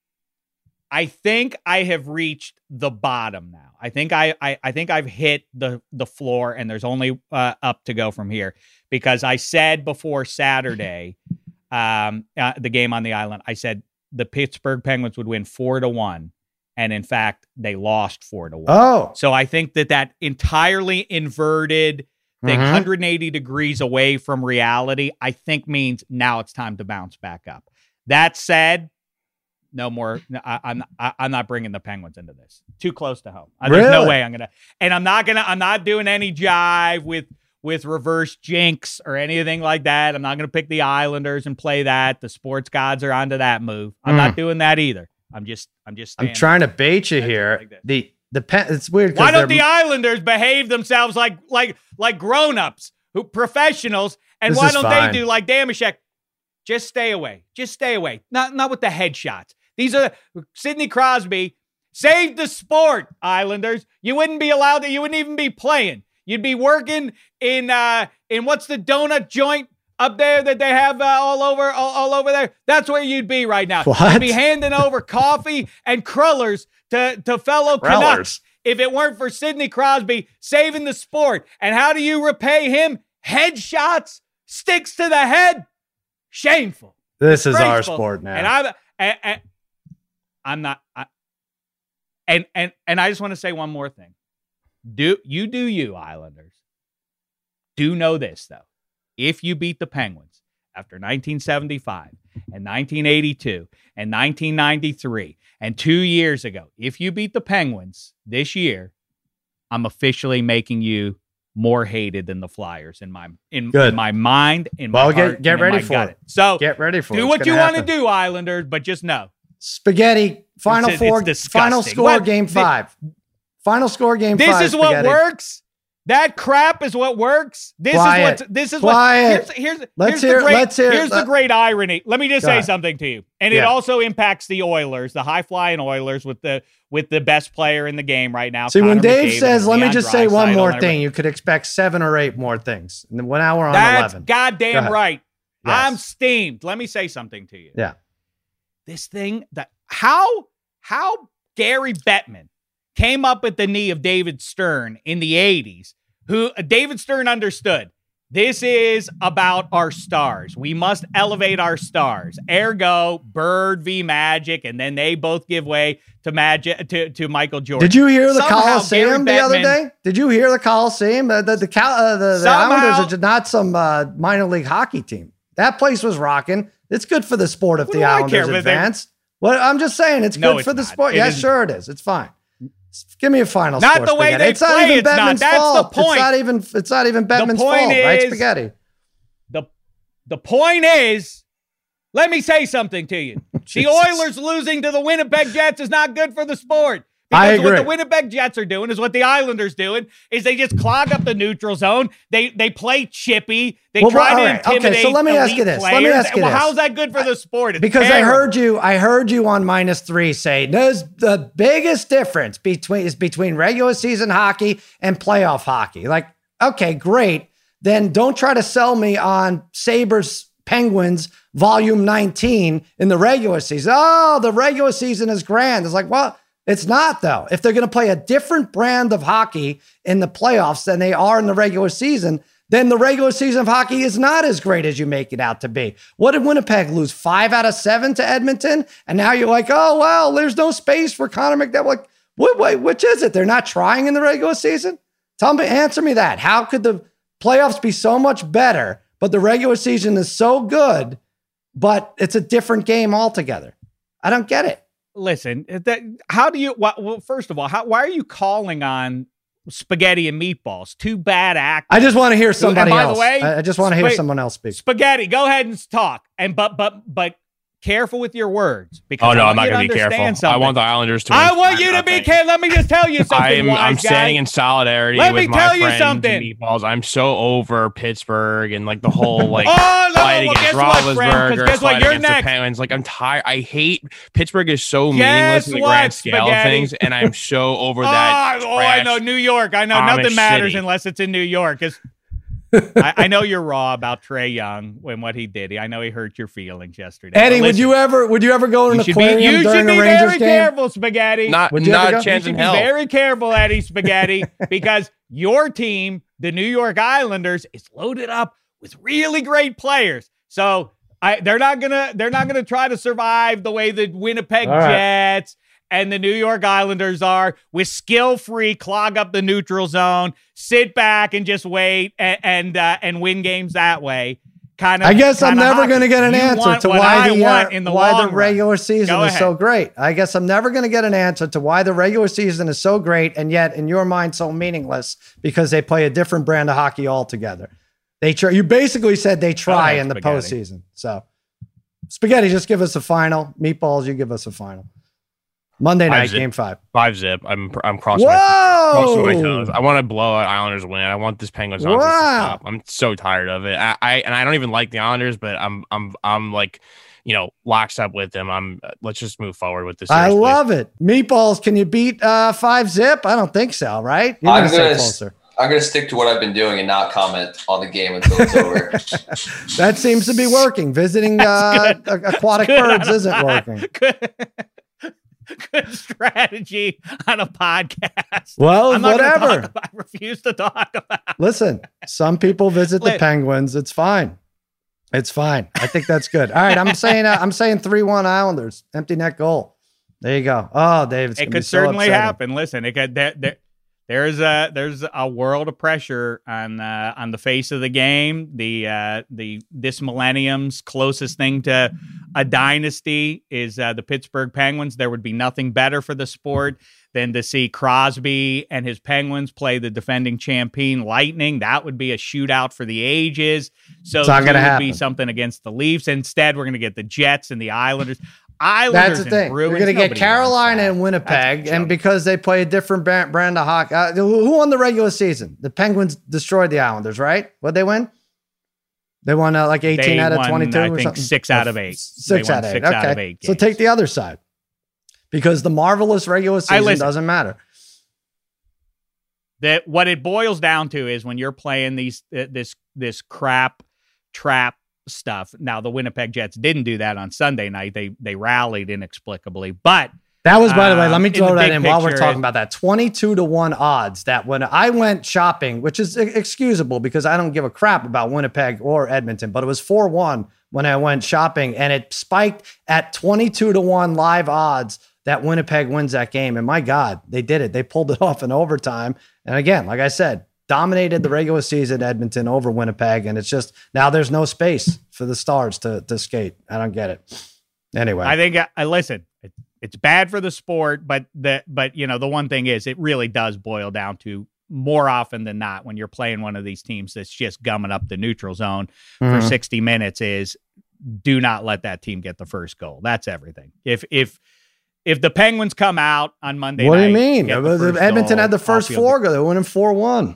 I think I have reached the bottom now. I think I, I, I think I've hit the the floor, and there's only uh, up to go from here. Because I said before Saturday, [laughs] um, uh, the game on the island, I said the Pittsburgh Penguins would win four to one, and in fact, they lost four to one. Oh, so I think that that entirely inverted thing, mm-hmm. 180 degrees away from reality, I think means now it's time to bounce back up. That said, no more. I, am I'm, I'm not bringing the Penguins into this. Too close to home. Really? There's no way I'm gonna. And I'm not gonna. I'm not doing any jive with with reverse jinx or anything like that. I'm not gonna pick the Islanders and play that. The sports gods are onto that move. I'm mm. not doing that either. I'm just. I'm just. I'm trying to bait you here. Like the the pen, it's weird. Why don't the Islanders behave themselves like like like grown ups who professionals? And why don't fine. they do like Dameshek? Just stay away. Just stay away. Not not with the headshots. These are Sidney Crosby saved the sport, Islanders. You wouldn't be allowed to, you wouldn't even be playing. You'd be working in uh in what's the donut joint up there that they have uh, all over all, all, over there. That's where you'd be right now. What? You'd be [laughs] handing over coffee and crullers to to fellow Canucks if it weren't for Sidney Crosby saving the sport. And how do you repay him? Headshots, sticks to the head. Shameful. This is our sport now. And I and, and, I'm not. I, and and and I just want to say one more thing. Do you do you Islanders? Do know this though. If you beat the Penguins after 1975 and 1982 and 1993 and 2 years ago, if you beat the Penguins this year, I'm officially making you more hated than the Flyers in my in, in my mind. In well, my get heart, get ready for it. So get ready for do it. Do what you want to do, Islanders, but just know Spaghetti. Final it's, four. It's final score. What? Game five. final score. Game this five. This is spaghetti. what works. That crap is what works. This Quiet. is what. This is Quiet. what. Here's here's, let's here's hear, the great. Let's hear, here's let, the great irony. Let me just say something to you, and yeah. it also impacts the Oilers, the high flying Oilers, with the with the best player in the game right now. See, Connor when Dave McDavid says, "Let me just say one more thing," you could expect seven or eight more things. And one hour on That's eleven. Goddamn Go right. Yes. I'm steamed. Let me say something to you. Yeah. This thing that how how Gary Bettman came up at the knee of David Stern in the 80s, who uh, David Stern understood. This is about our stars. We must elevate our stars. Ergo, Bird v Magic, and then they both give way to Magic to, to Michael Jordan. Did you hear the Somehow, Coliseum the other day? Did you hear the Coliseum? Uh, the the, the, uh, the, the Islanders are not some uh, minor league hockey team. That place was rocking. It's good for the sport if the Islanders advance. Well, I'm just saying it's no, good it's for the not. sport. It yes, sure it is. It's fine. Give me a final not score. the way spaghetti. they it's play. Not even it's Bettman's not. fault. That's the point. It's not even. It's not even Bettman's fault, is, right? Spaghetti. The the point is, let me say something to you. [laughs] the Oilers losing to the Winnipeg Jets is not good for the sport. Because I agree. what the Winnipeg Jets are doing is what the Islanders doing is they just clog up the neutral zone. They they play chippy. They well, try well, to right. intimidate. Okay, so let me ask you this. Players. Let me ask you well, this. How's that good for the sport? It's because terrible. I heard you. I heard you on minus three say there's the biggest difference between is between regular season hockey and playoff hockey. Like, okay, great. Then don't try to sell me on Sabres Penguins volume 19 in the regular season. Oh, the regular season is grand. It's like, well, It's not, though. If they're going to play a different brand of hockey in the playoffs than they are in the regular season, then the regular season of hockey is not as great as you make it out to be. What did Winnipeg lose? Five out of seven to Edmonton? And now you're like, oh, well, there's no space for Connor McDavid. Like, what, what, which is it? They're not trying in the regular season? Tell me, answer me that. How could the playoffs be so much better, but the regular season is so good, but it's a different game altogether? I don't get it listen, eh, that how do you? Well, first of all, how, why are you calling on spaghetti and meatballs? Two bad actors. I just want to hear somebody and by else. The way, I just want to hear someone else speak. Spaghetti, go ahead and talk. And but but but careful with your words because oh no, I'm not going to be careful. Something. I want the Islanders to. I want you to be careful. Let me just tell you [laughs] something. I'm, I'm standing in solidarity. Let me tell you something. Meatballs. I'm so over Pittsburgh and like the whole [laughs] like oh, no, fight well, against Roethlisberger, guess what? You're next. the Penguins. Like I'm tired. I hate Pittsburgh is so guess meaningless in the grand scale of things, and I'm so [laughs] over that. oh, oh, I know New York. I know nothing matters City. unless it's in New York. It's I, I, know you're raw about Trae Young and what he did. I know he hurt your feelings yesterday. Eddie, listen, would you ever would you ever go in an aquarium be, you during should a Rangers very game? careful, Spaghetti. Not, would you not a chance you in hell. Be very careful, Eddie Spaghetti, [laughs] because your team, the New York Islanders, is loaded up with really great players. So I, they're not gonna they're not gonna try to survive the way the Winnipeg right. Jets and the New York Islanders are with skill free, clog up the neutral zone, sit back and just wait and and, uh, and win games that way. Kind of. I guess I'm never going to get an you answer to why the, uh, the why the regular season is so great. I guess I'm never going to get an answer to why the regular season is so great and yet in your mind so meaningless because they play a different brand of hockey altogether. They try. You basically said they try in the spaghetti. postseason. So, spaghetti, just give us a final. Meatballs, you give us a final. Monday night, game five. Five zip. I'm I'm crossing, my, crossing my toes. I want to blow out Islanders win. I want this Penguins wow. to stop. I'm so tired of it. I, I, and I don't even like the Islanders, but I'm I'm I'm like, you know, locks up with them. I'm let's just move forward with this. I love it. Meatballs, can you beat uh five zip? I don't think so, right? You're I'm gonna, closer. I'm going to stick to what I've been doing and not comment on the game until it's over. [laughs] [laughs] that seems to be working. Visiting uh, aquatic birds isn't working. [laughs] good strategy on a podcast. Well, whatever. About, I refuse to talk about. Listen, some people visit the Penguins. It's fine. It's fine. I think that's good. All right, I'm saying uh, I'm saying three one Islanders empty net goal. There you go. Oh, Dave, it could certainly happen. Listen, it could. There, there's a there's a world of pressure on uh, on the face of the game. The uh, the this millennium's closest thing to a dynasty is uh, the Pittsburgh Penguins. There would be nothing better for the sport than to see Crosby and his Penguins play the defending champion Lightning. That would be a shootout for the ages. So it's not going to be something against the Leafs. Instead, we're going to get the Jets and the Islanders. Islanders That's the thing. Bruins, We're going to get Carolina and Winnipeg, and because they play a different brand of hockey, uh, who won the regular season? The Penguins destroyed the Islanders, right? What they win? They won uh, like 18 they out of won, 22 I or something? Six out of eight. Six out of eight. okay. Of eight so take the other side because the marvelous regular season doesn't matter. That what it boils down to is when you're playing these uh, this this crap trap stuff. Now the Winnipeg Jets didn't do that on Sunday night. They they rallied inexplicably, but that was by the way. Let me um, throw that in picture, while we're talking about that. Twenty-two to one odds that when I went shopping, which is excusable because I don't give a crap about Winnipeg or Edmonton, but it was four one when I went shopping, and it spiked at twenty-two to one live odds that Winnipeg wins that game. And my God, they did it. They pulled it [laughs] off in overtime. And again, like I said, dominated the regular season Edmonton over Winnipeg, and it's just now there's no space for the Stars to to skate. I don't get it. Anyway, I think I listen. It, it's bad for the sport, but the but you know the one thing is it really does boil down to more often than not when you're playing one of these teams that's just gumming up the neutral zone mm-hmm. for 60 minutes is do not let that team get the first goal. That's everything. If if if the Penguins come out on Monday, what night, do you mean? Edmonton goal, had the first four go. They went in four one.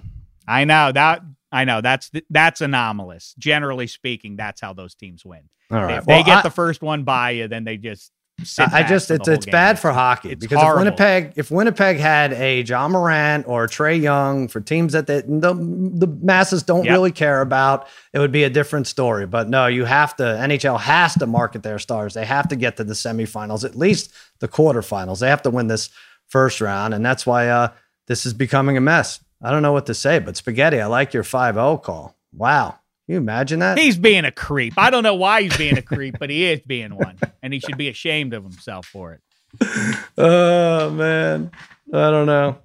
I know that. I know that's that's anomalous. Generally speaking, that's how those teams win. All right. If well, they get I, the first one by you, then they just. I just it's it's bad for hockey it's because horrible. if Winnipeg if Winnipeg had a Ja Morant or Trae Young for teams that the the, the masses don't yep. really care about, it would be a different story. But no, you have to NHL has to market their stars. They have to get to the semifinals, at least the quarterfinals. They have to win this first round, and that's why uh, this is becoming a mess. I don't know what to say, but Spaghetti, I like your 5 0 call. Wow. Can you imagine that? He's being a creep. I don't know why he's being a creep, but he is being one, and he should be ashamed of himself for it. [laughs] Oh, man. I don't know.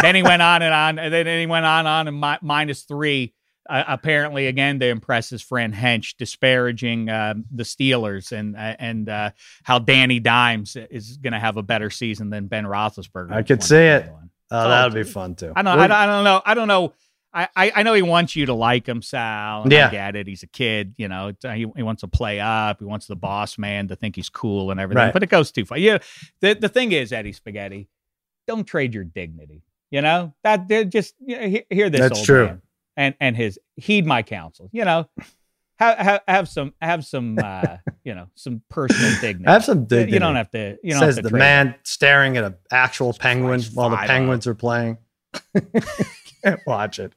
then he went on and on, and then he went on and on and mi- minus three. Uh, apparently, again, to impress his friend Hench, disparaging uh, the Steelers and uh, and uh, how Danny Dimes is going to have a better season than Ben Roethlisberger. I could see it. Oh, that would be fun too. I don't. I, I don't know. I don't know. I, I know he wants you to like him, Sal. yeah, I get it. He's a kid, you know. Uh, he, he wants to play up. He wants the boss man to think he's cool and everything. Right. But it goes too far. Yeah. The the thing is, Eddie Spaghetti, don't trade your dignity. You know that they're just you know, hear, hear this. That's true. Man and and his heed my counsel. You know, have have, have some have some [laughs] uh, you know some personal dignity. Have some dignity. You don't have to. You don't Says have to the trade man it. staring at an actual penguin while the five penguins are playing. [laughs] Can't watch it.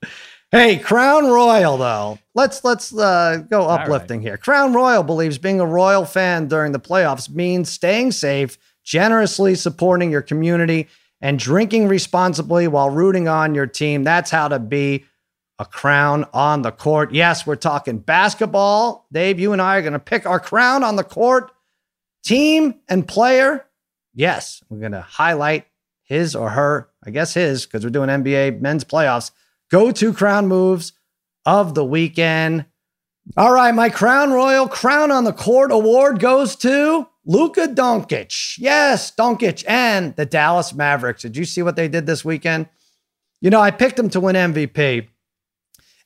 Hey, Crown Royal though. Let's let's uh, go right. uplifting here. Crown Royal believes being a Royal fan during the playoffs means staying safe, generously supporting your community, and drinking responsibly while rooting on your team. That's how to be a crown on the court. Yes, we're talking basketball. Dave, you and I are going to pick our crown on the court, team and player. Yes, we're going to highlight his or her, I guess his, because we're doing NBA men's playoffs, go to crown moves of the weekend. All right, my Crown Royal Crown on the Court award goes to Luka Doncic. Yes, Doncic and the Dallas Mavericks. Did you see what they did this weekend? You know, I picked him to win MVP,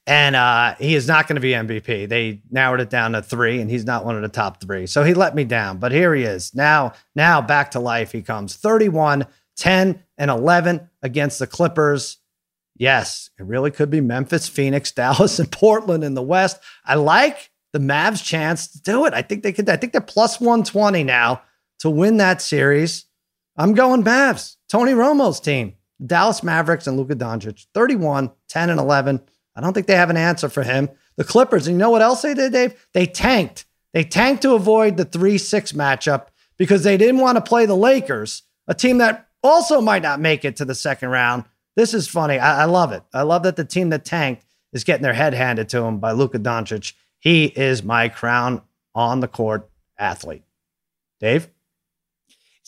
and uh, he is not going to be MVP. They narrowed it down to three, and he's not one of the top three. So he let me down, but here he is. Now, now back to life he comes 31, 10, and 11 against the Clippers. Yes, it really could be Memphis, Phoenix, [laughs] Dallas, and Portland in the West. I like the Mavs' chance to do it. I think they could. I think they're plus 120 now to win that series. I'm going Mavs. Tony Romo's team, Dallas Mavericks and Luka Doncic, 31, 10, and 11. I don't think they have an answer for him. The Clippers, and you know what else they did, Dave? They tanked. They tanked to avoid the 3 6 matchup because they didn't want to play the Lakers, a team that also might not make it to the second round. This is funny. I, I love it. I love that the team that tanked is getting their head handed to them by Luka Doncic. He is my crown on the court athlete. Dave?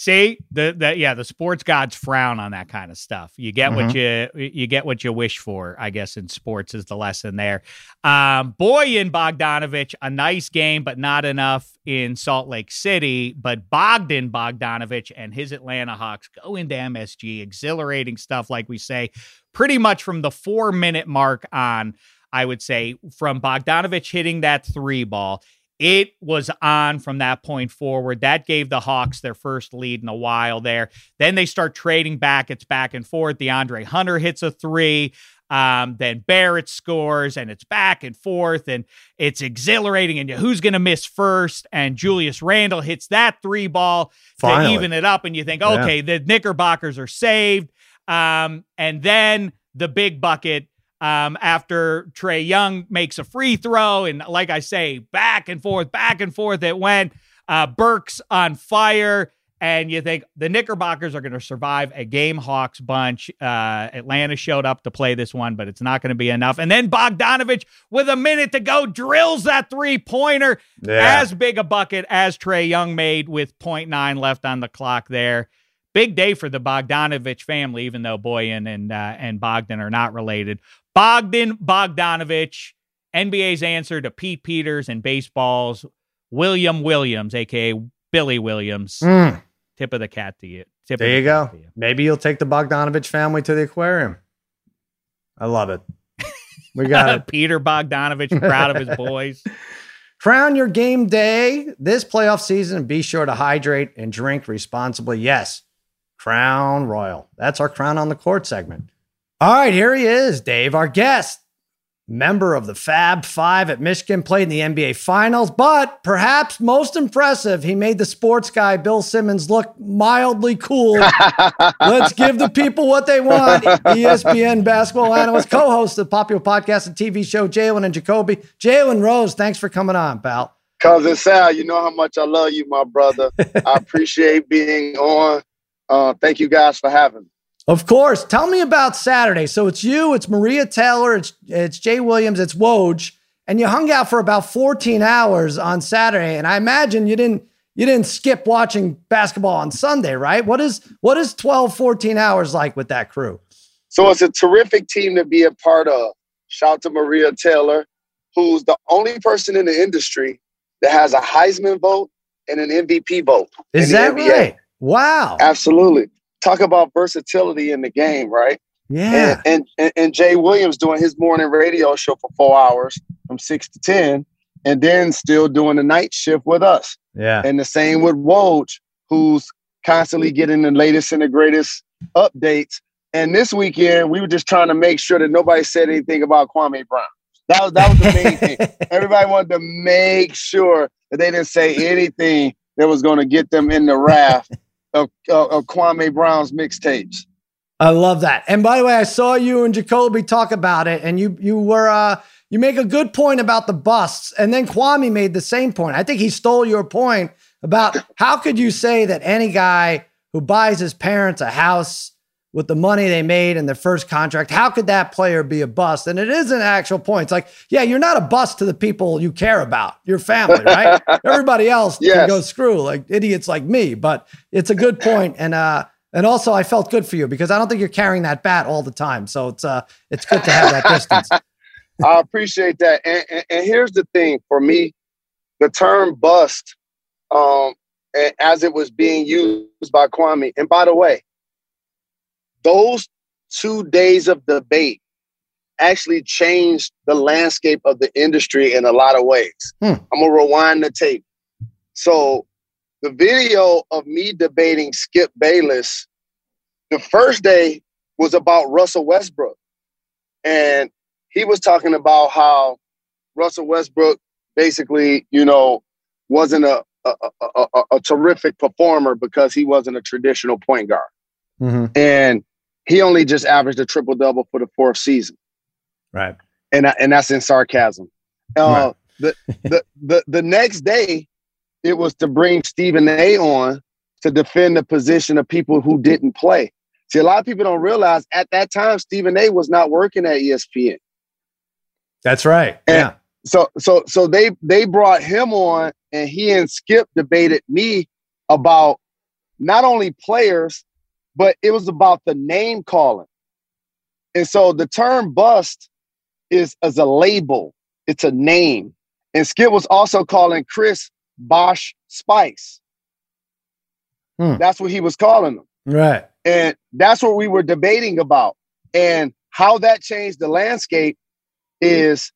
See the the yeah the sports gods frown on that kind of stuff. You get what you you get what you wish for. I guess in sports is the lesson there. Um, Bojan Bogdanovich, a nice game, but not enough in Salt Lake City. But Bogdan Bogdanovich and his Atlanta Hawks go into MSG, exhilarating stuff, like we say, pretty much from the four minute mark on. I would say from Bogdanovich hitting that three ball. It was on from that point forward. That gave the Hawks their first lead in a while there. Then they start trading back. It's back and forth. DeAndre Hunter hits a three. Um, then Barrett scores, and it's back and forth, and it's exhilarating. And who's going to miss first? And Julius Randle hits that three ball Finally. to even it up, and you think, okay, the Knickerbockers are saved. Um, and then the big bucket um, after Trae Young makes a free throw. And like I say, back and forth, back and forth it went. Uh, Burks on fire. And you think the Knickerbockers are going to survive a game Hawks bunch. Uh, Atlanta showed up to play this one, but it's not going to be enough. And then Bogdanovich, with a minute to go, drills that three pointer Yeah. as big a bucket as Trae Young made with 0.9 left on the clock there. Big day for the Bogdanovich family, even though Bojan and uh, and Bogdan are not related. Bogdan Bogdanovich, NBA's answer to Pete Peters and baseball's William Williams, aka Billy Williams. Mm, Tip of the cat to you. Tip there of the you go. you. Maybe you'll take the Bogdanovich family to the aquarium. I love it. [laughs] We got it. Peter Bogdanovich, proud of his boys. [laughs] Crown your game day this playoff season and be sure to hydrate and drink responsibly. Yes, Crown Royal. That's our Crown on the Court segment. All right, here he is, Dave, our guest. Member of the Fab Five at Michigan, played in the NBA Finals, but perhaps most impressive, he made the sports guy Bill Simmons look mildly cool. [laughs] Let's give the people what they want. ESPN basketball analyst, co host of the popular podcast and TV show, Jalen and Jacoby. Jalen Rose, thanks for coming on, pal. Cousin Sal, you know how much I love you, my brother. I [laughs] appreciate being on. Uh, thank you guys for having me. Of course. Tell me about Saturday. So it's you, it's Maria Taylor, it's it's Jay Williams, it's Woj, and you hung out for about 14 hours on Saturday. And I imagine you didn't you didn't skip watching basketball on Sunday, right? What is what is 12, 14 hours like with that crew? So it's a terrific team to be a part of. Shout to Maria Taylor, who's the only person in the industry that has a Heisman vote and an MVP vote. Is that NBA. right? Wow. Absolutely. Talk about versatility in the game, right? Yeah. And, and, and Jay Williams doing his morning radio show for four hours from six to 10, and then still doing the night shift with us. Yeah. And the same with Woj, who's constantly getting the latest and the greatest updates. And this weekend, we were just trying to make sure that nobody said anything about Kwame Brown. That was that was the main thing. [laughs] Everybody wanted to make sure that they didn't say anything that was going to get them in the raft of, of, of Kwame Brown's mixtapes. I love that. And by the way, I saw you and Jacoby talk about it, and you you were uh you make a good point about the busts, and then Kwame made the same point. I think he stole your point about how could you say that any guy who buys his parents a house with the money they made in their first contract, how could that player be a bust? And it is an actual point. It's like, yeah, you're not a bust to the people you care about, your family, right? [laughs] Everybody else yes. can go screw, like idiots like me. But it's a good point, and uh, and also I felt good for you because I don't think you're carrying that bat all the time. So it's uh, it's good to have that distance. [laughs] I appreciate that. And, and, and, here's the thing for me, the term bust, um, as it was being used by Kwame. And by the way, those two days of debate actually changed the landscape of the industry in a lot of ways. Hmm. I'm gonna rewind the tape. So the video of me debating Skip Bayless, the first day was about Russell Westbrook. And he was talking about how Russell Westbrook basically, you know, wasn't a a, a, a, a terrific performer because he wasn't a traditional point guard. Mm-hmm. And he only just averaged a triple double for the fourth season. Right. And and that's in sarcasm. Uh, right. the, the the the next day, it was to bring Stephen A. on to defend the position of people who didn't play. See, a lot of people don't realize at that time Stephen A. was not working at ESPN. That's right. And yeah. So so so they they brought him on and he and Skip debated me about not only players, but it was about the name calling. And so the term bust is as a label, it's a name. And Skip was also calling Chris Bosh Spice. Hmm. That's what he was calling them. Right. And that's what we were debating about. And how that changed the landscape is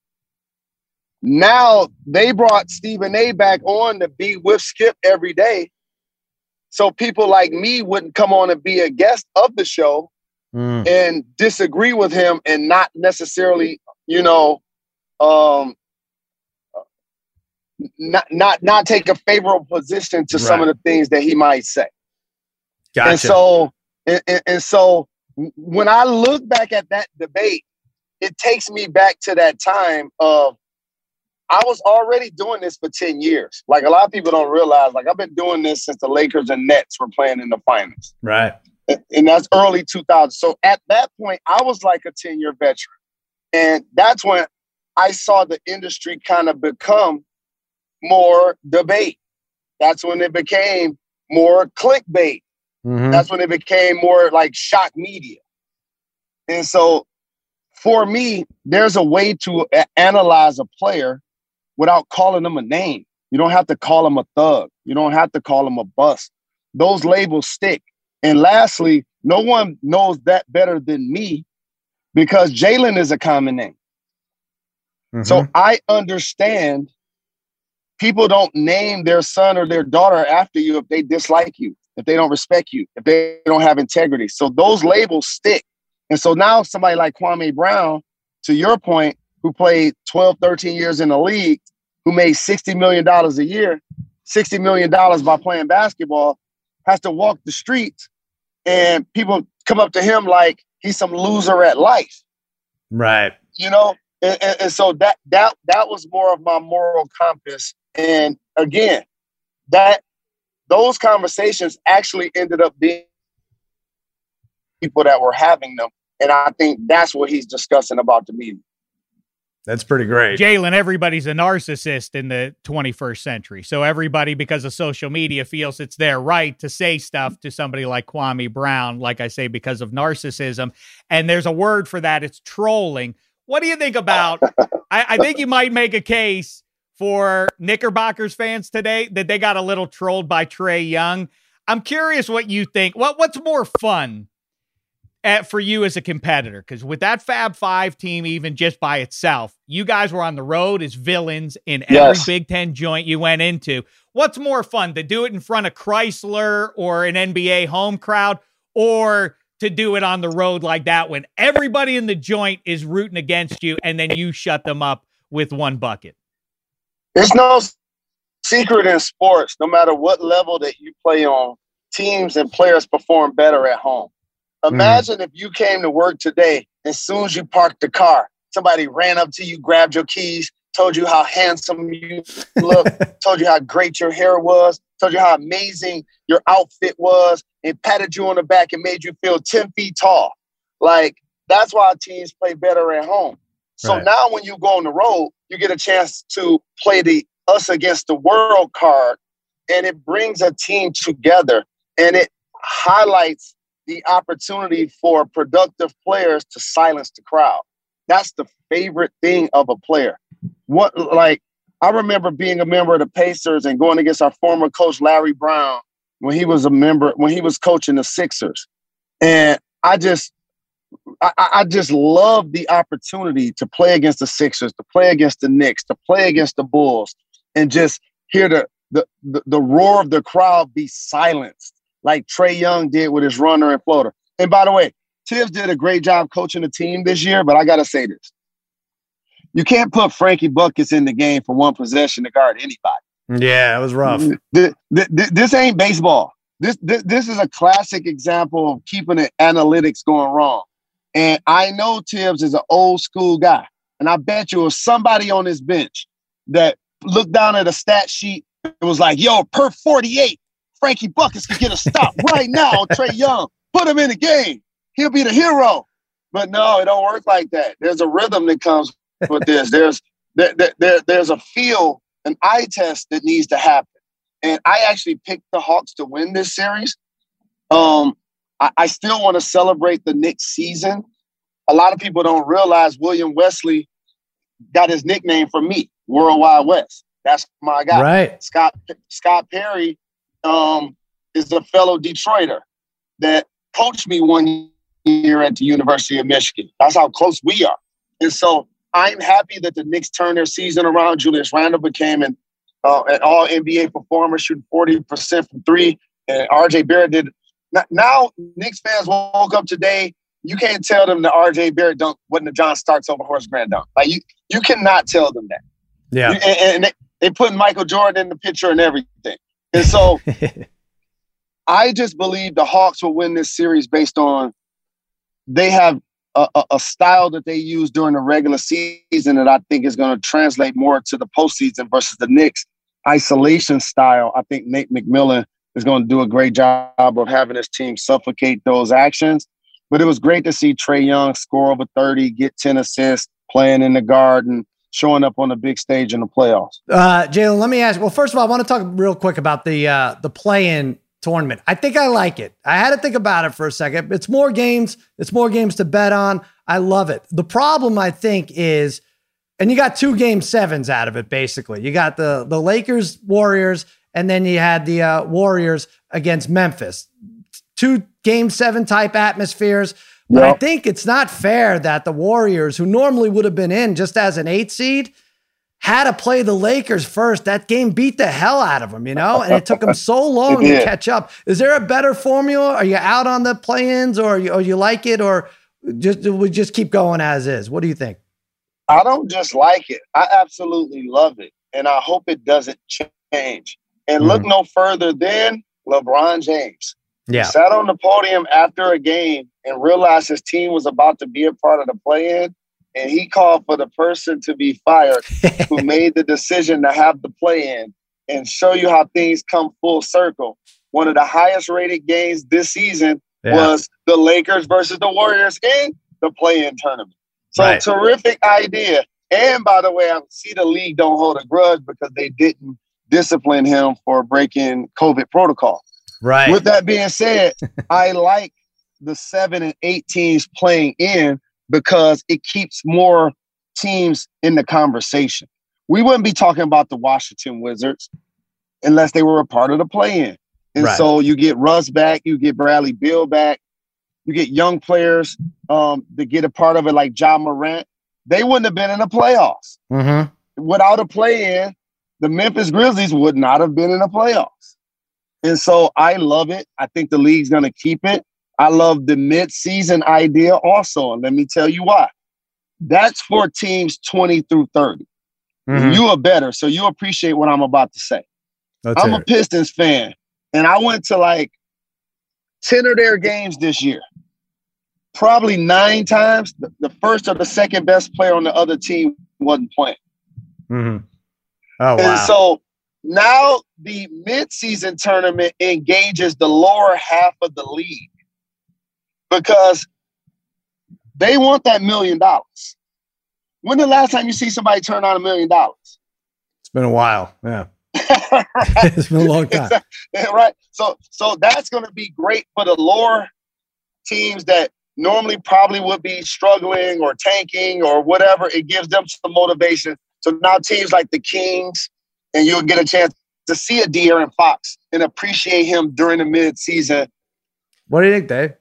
now they brought Stephen A back on to be with Skip every day. So people like me wouldn't come on and be a guest of the show mm. and disagree with him and not necessarily, you know, um, not not not take a favorable position to right. some of the things that he might say. Gotcha. And so and, and, and so when I look back at that debate, it takes me back to that time of I was already doing this for 10 years. Like a lot of people don't realize, like I've been doing this since the Lakers and Nets were playing in the finals. Right. And that's early 2000. So at that point, I was like a 10 year veteran. And that's when I saw the industry kind of become more debate. That's when it became more clickbait. Mm-hmm. That's when it became more like shock media. And so for me, there's a way to analyze a player without calling them a name. You don't have to call them a thug. You don't have to call them a bust. Those labels stick. And lastly, no one knows that better than me because Jalen is a common name. Mm-hmm. So I understand people don't name their son or their daughter after you if they dislike you, if they don't respect you, if they don't have integrity. So those labels stick. And so now somebody like Kwame Brown, to your point, who played 12, 13 years in the league, who made $60 million a year, $60 million by playing basketball, has to walk the streets and people come up to him like he's some loser at life. Right. You know, and, and, and so that that that was more of my moral compass. And again, that those conversations actually ended up being people that were having them. And I think that's what he's discussing about the meeting. That's pretty great. Jalen, everybody's a narcissist in the 21st century. So everybody, because of social media, feels it's their right to say stuff to somebody like Kwame Brown, like I say, because of narcissism. And there's a word for that. It's trolling. What do you think about? [laughs] I, I think you might make a case for Knickerbockers fans today that they got a little trolled by Trae Young. I'm curious what you think. What what's more fun at, for you as a competitor? Because with that Fab Five team, even just by itself, you guys were on the road as villains in every. Big Ten joint you went into. What's more fun to do it in front of Crisler or an NBA home crowd, or to do it on the road like that when everybody in the joint is rooting against you and then you shut them up with one bucket? There's no secret in sports, no matter what level that you play on, teams and players perform better at home. Mm. Imagine mm. if you came to work today, as soon as you parked the car, somebody ran up to you, grabbed your keys, told you how handsome you look, [laughs] told you how great your hair was, told you how amazing your outfit was, and patted you on the back and made you feel 10 feet tall. Like, that's why teams play better at home. So right. now when you go on the road, you get a chance to play the us against the world card, and it brings a team together and it highlights the opportunity for productive players to silence the crowd. That's the favorite thing of a player. What like I remember being a member of the Pacers and going against our former coach Larry Brown when he was a member when he was coaching the Sixers. And I just I, I just love the opportunity to play against the Sixers, to play against the Knicks, to play against the Bulls, and just hear the the, the, the roar of the crowd be silenced like Trae Young did with his runner and floater. And by the way, Thibs did a great job coaching the team this year, but I got to say this. You can't put Frankie Buckets in the game for one possession to guard anybody. Yeah, it was rough. This, this, this ain't baseball. This, this, this is a classic example of keeping the analytics going wrong. And I know Thibs is an old school guy. And I bet you was somebody on his bench that looked down at a stat sheet and was like, yo, per 48, Frankie Buckets can get a stop right now Trae Young. Put him in the game. He'll be the hero. But no, it don't work like that. There's a rhythm that comes with this. There's there, there, there's a feel, an eye test that needs to happen. And I actually picked the Hawks to win this series. Um, I, I still want to celebrate the Knicks season. A lot of people don't realize William Wesley got his nickname from me, Worldwide Wes. That's my guy. Right. Scott Scott Perry um, is a fellow Detroiter that coached me one year at the University of Michigan. That's how close we are. And so I'm happy that the Knicks turned their season around. Julius Randle became an, uh, an all NBA performer, shooting 40% from three. And RJ Barrett did. Now, Knicks fans woke up today. You can't tell them that RJ Barrett dunk wasn't a John Starks over Horace Grant dunk. Like you, you cannot tell them that. Yeah. And, and they, they put Michael Jordan in the picture and everything. And so [laughs] I just believe the Hawks will win this series based on they have a, a, a, style that they use during the regular season that I think is going to translate more to the postseason versus the Knicks isolation style. I think Nate McMillan is going to do a great job of having his team suffocate those actions. But it was great to see Trae Young score over 30, get 10 assists, playing in the garden, showing up on the big stage in the playoffs. Uh, Jalen, let me ask. Well, first of all, I want to talk real quick about the uh, the play-in tournament. I think I like it. I had to think about it for a second. It's more games. It's more games to bet on. I love it. The problem, I think, is, and you got two game sevens out of it. Basically, you got the the Lakers Warriors, and then you had the uh, Warriors against Memphis. Two game seven type atmospheres. But yep. I think it's not fair that the Warriors, who normally would have been in just as an eight seed, had to play the Lakers first. That game beat the hell out of them, you know, and it took them so [laughs] long to catch up. Is there a better formula? Are you out on the play-ins, or you, or you like it, or just we just keep going as is? What do you think? I don't just like it. I absolutely love it, and I hope it doesn't change. And look mm-hmm. no further than LeBron James. Yeah. Sat on the podium after a game and realized his team was about to be a part of the play in. And he called for the person to be fired who [laughs] made the decision to have the play in and show you how things come full circle. One of the highest rated games this season yeah. was the Lakers versus the Warriors in the play-in tournament. So right. terrific idea. And by the way, I see the league don't hold a grudge because they didn't discipline him for breaking COVID protocol. Right. With that being said, [laughs] I like the seven and eight teams playing in because it keeps more teams in the conversation. We wouldn't be talking about the Washington Wizards unless they were a part of the play-in. And right. so you get Russ back, you get Bradley Beal back, you get young players um, to get a part of it, like Ja Morant. They wouldn't have been in the playoffs. Mm-hmm. Without a play-in, the Memphis Grizzlies would not have been in the playoffs. And so I love it. I think the league's going to keep it. I love the mid-season idea also, and let me tell you why. That's for teams 20 through 30. Mm-hmm. You are better, so you appreciate what I'm about to say. That's I'm a Pistons fan, and I went to like 10 of their games this year. Probably nine times, the, the first or the second best player on the other team wasn't playing. Mm-hmm. Oh, wow. And so now the midseason tournament engages the lower half of the league because they want that million dollars. When the last time you see somebody turn on a million dollars? It's been a while. Yeah. [laughs] it's been a long time. right. So so that's going to be great for the lower teams that normally probably would be struggling or tanking or whatever. It gives them some motivation. So now teams like the Kings, and you'll get a chance to see a De'Aaron Fox and appreciate him during the mid-season. What do you think, Dave?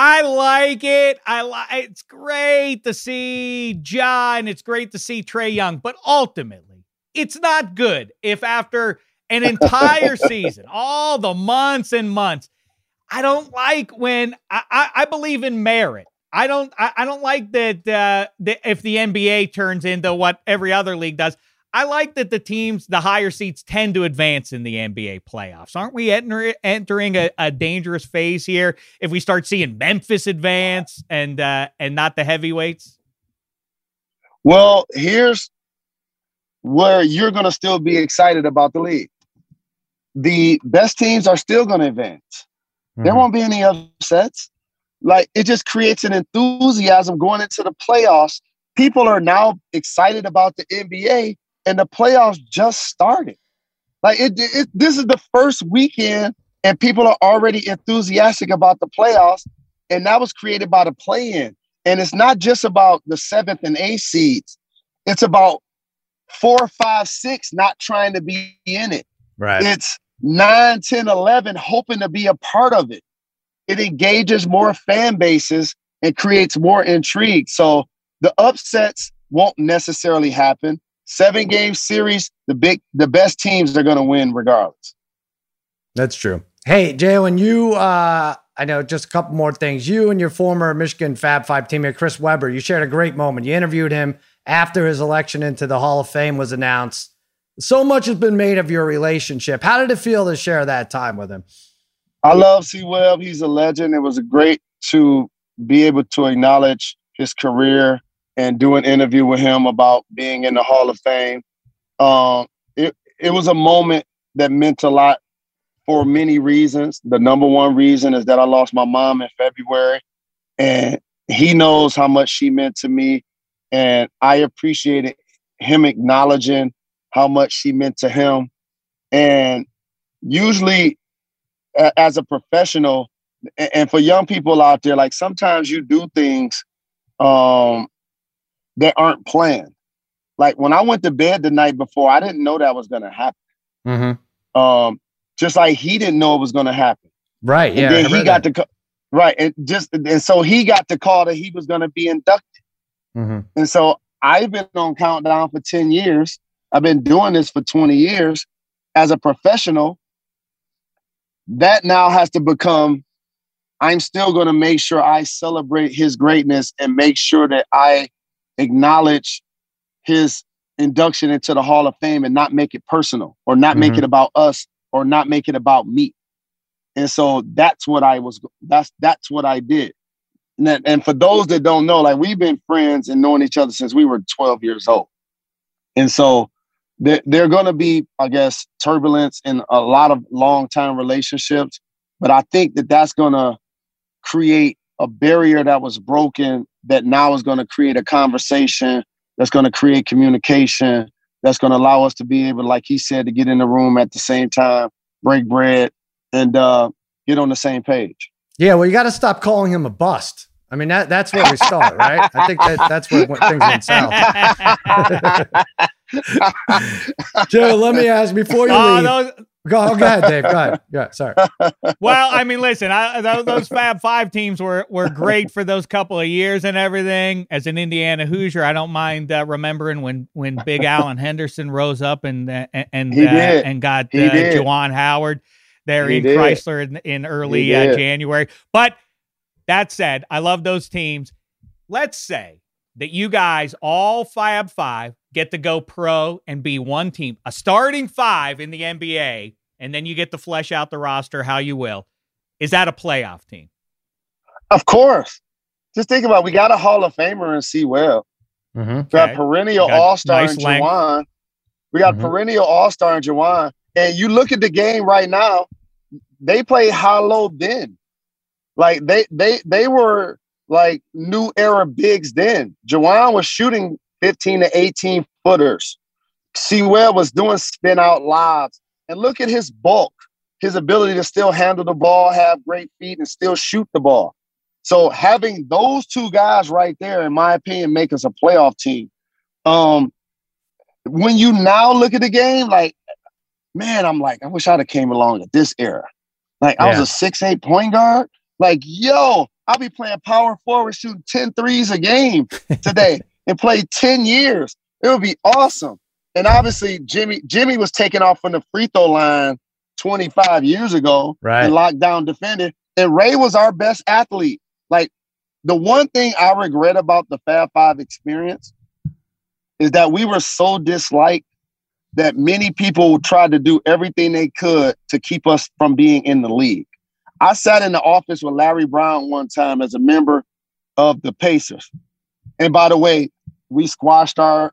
I like it. I like it's great to see John. It's great to see Trae Young, but ultimately, it's not good if after an entire [laughs] season, all the months and months, I don't like when I, I, I believe in merit. I don't I, I don't like that uh, that if the NBA turns into what every other league does. I like that the teams, the higher seats, tend to advance in the NBA playoffs. Aren't we enter, entering a, a, dangerous phase here if we start seeing Memphis advance and uh, and not the heavyweights? Well, here's where you're going to still be excited about the league. The best teams are still going to advance. Mm-hmm. There won't be any upsets. Like it just creates an enthusiasm going into the playoffs. People are now excited about the NBA and the playoffs just started. Like it, it, this is the first weekend, and people are already enthusiastic about the playoffs, and that was created by the play-in. And it's not just about the seventh and eighth seeds; it's about four, five, six not trying to be in it. Right. It's 9, 10, 11 hoping to be a part of it. It engages more fan bases and creates more intrigue. So the upsets won't necessarily happen seven game series, the big, the best teams are going to win regardless. That's true. Hey, Jalen, you, uh, I know just a couple more things. You and your former Michigan Fab Five teammate, Chris Webber, you shared a great moment. You interviewed him after his election into the Hall of Fame was announced. So much has been made of your relationship. How did it feel to share that time with him? I love C Webb. He's a legend. It was great to be able to acknowledge his career and do an interview with him about being in the Hall of Fame. Um, it it was a moment that meant a lot for many reasons. The number one reason is that I lost my mom in February, and he knows how much she meant to me, and I appreciated him acknowledging how much she meant to him. And usually, as a professional, and for young people out there, like sometimes you do things um, that aren't planned. Like when I went to bed the night before, I didn't know that was going to happen. Mm-hmm. Um, just like he didn't know it was going to happen. Right. And yeah. then he got that. to right, and just and so he got the call that he was going to be inducted. Mm-hmm. And so I've been on countdown for ten years. I've been doing this for twenty years as a professional. That now has to become. I'm still going to make sure I celebrate his greatness and make sure that I acknowledge his induction into the Hall of Fame and not make it personal or not mm-hmm. make it about us or not make it about me. And so that's what I was that's that's what I did. And, that, and for those that don't know, like we've been friends and knowing each other since we were 12 years old. And so there, there are going to be, I guess, turbulence in a lot of long time relationships. But I think that that's going to create a barrier that was broken that now is going to create a conversation that's going to create communication that's going to allow us to be able like he said to get in the room at the same time break bread and uh, get on the same page yeah well you got to stop calling him a bust I mean that that's where we start, right? I think that that's where things went south. [laughs] [laughs] Joe, let me ask before you oh, leave. Those, Go, go ahead, Dave. Go ahead. Ahead. Sorry. [laughs] Well, I mean, listen, I, those, those Fab Five teams were were great for those couple of years and everything. As an Indiana Hoosier, I don't mind uh, remembering when when Big Alan [laughs] Henderson rose up and uh, and uh, and got uh, Juwan Howard there he in did. Crisler in, in early uh, January. But that said, I love those teams. Let's say that you guys, all Fab Five, get to go pro and be one team, a starting five in the NBA, and then you get to flesh out the roster how you will. Is that a playoff team? Of course. Just think about it. we got a Hall of Famer in C-Webb. Mm-hmm. We got okay. perennial All Star nice in Juwan. We got mm-hmm. perennial All Star in Juwan. And you look at the game right now, they play hollow then. Like they they they were like new era bigs then. Juwan was shooting 15 to 18 footers. C-Webb was doing spin out lobs. And look at his bulk, his ability to still handle the ball, have great feet, and still shoot the ball. So having those two guys right there, in my opinion, make us a playoff team. Um, when you now look at the game, like, man, I'm like, I wish I'd have came along at this era. Like yeah. I was a six eight point guard. Like, yo, I'll be playing power forward, shooting 10 threes a game [laughs] today and play 10 years. It would be awesome. And obviously, Jimmy Jimmy was taken off from the free throw line 25 years ago right. and locked down defender. And Ray was our best athlete. Like the one thing I regret about the Fab Five experience is that we were so disliked that many people tried to do everything they could to keep us from being in the league. I sat in the office with Larry Brown one time as a member of the Pacers. And by the way, we squashed our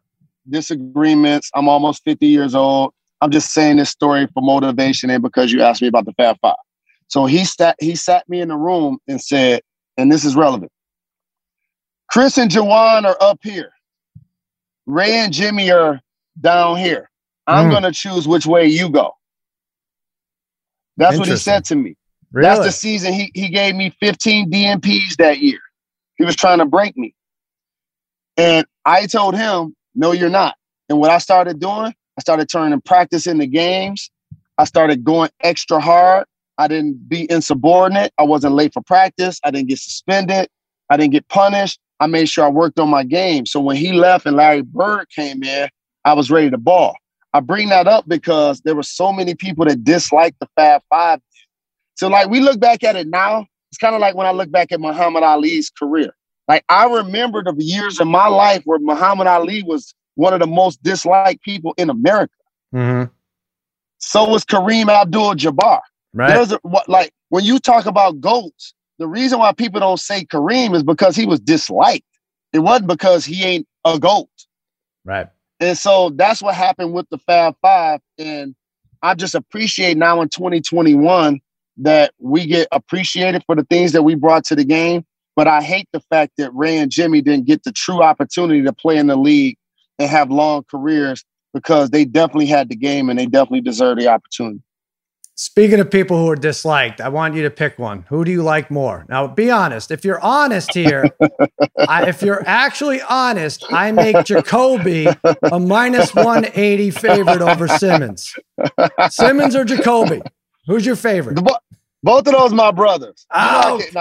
disagreements. I'm almost 50 years old. I'm just saying this story for motivation and because you asked me about the Fab Five. So he sat he sat me in the room and said, and this is relevant. Chris and Juwan are up here. Ray and Jimmy are down here. I'm mm. gonna choose which way you go. That's what he said to me. Really? That's the season he, he gave me 15 DNPs that year. He was trying to break me. And I told him, no, you're not. And what I started doing, I started turning practice into games. I started going extra hard. I didn't be insubordinate. I wasn't late for practice. I didn't get suspended. I didn't get punished. I made sure I worked on my game. So when he left and Larry Bird came in, I was ready to ball. I bring that up because there were so many people that disliked the Fab Five so like we look back at it now, it's kind of like when I look back at Muhammad Ali's career. Like I remember the years in my life where Muhammad Ali was one of the most disliked people in America. Mm-hmm. So was Kareem Abdul-Jabbar. Right. There's a, what, like when you talk about goats, the reason why people don't say Kareem is because he was disliked. It wasn't because he ain't a goat. Right. And so that's what happened with the Fab Five. And I just appreciate now in 2021 that we get appreciated for the things that we brought to the game. But I hate the fact that Ray and Jimmy didn't get the true opportunity to play in the league and have long careers because they definitely had the game and they definitely deserve the opportunity. Speaking of people who are disliked, I want you to pick one. Who do you like more? Now, be honest. If you're honest here, [laughs] I, if you're actually honest, I make Jacoby a minus 180 favorite over Simmons. Simmons or Jacoby? Who's your favorite? The, both of those my brothers. Oh, you know, come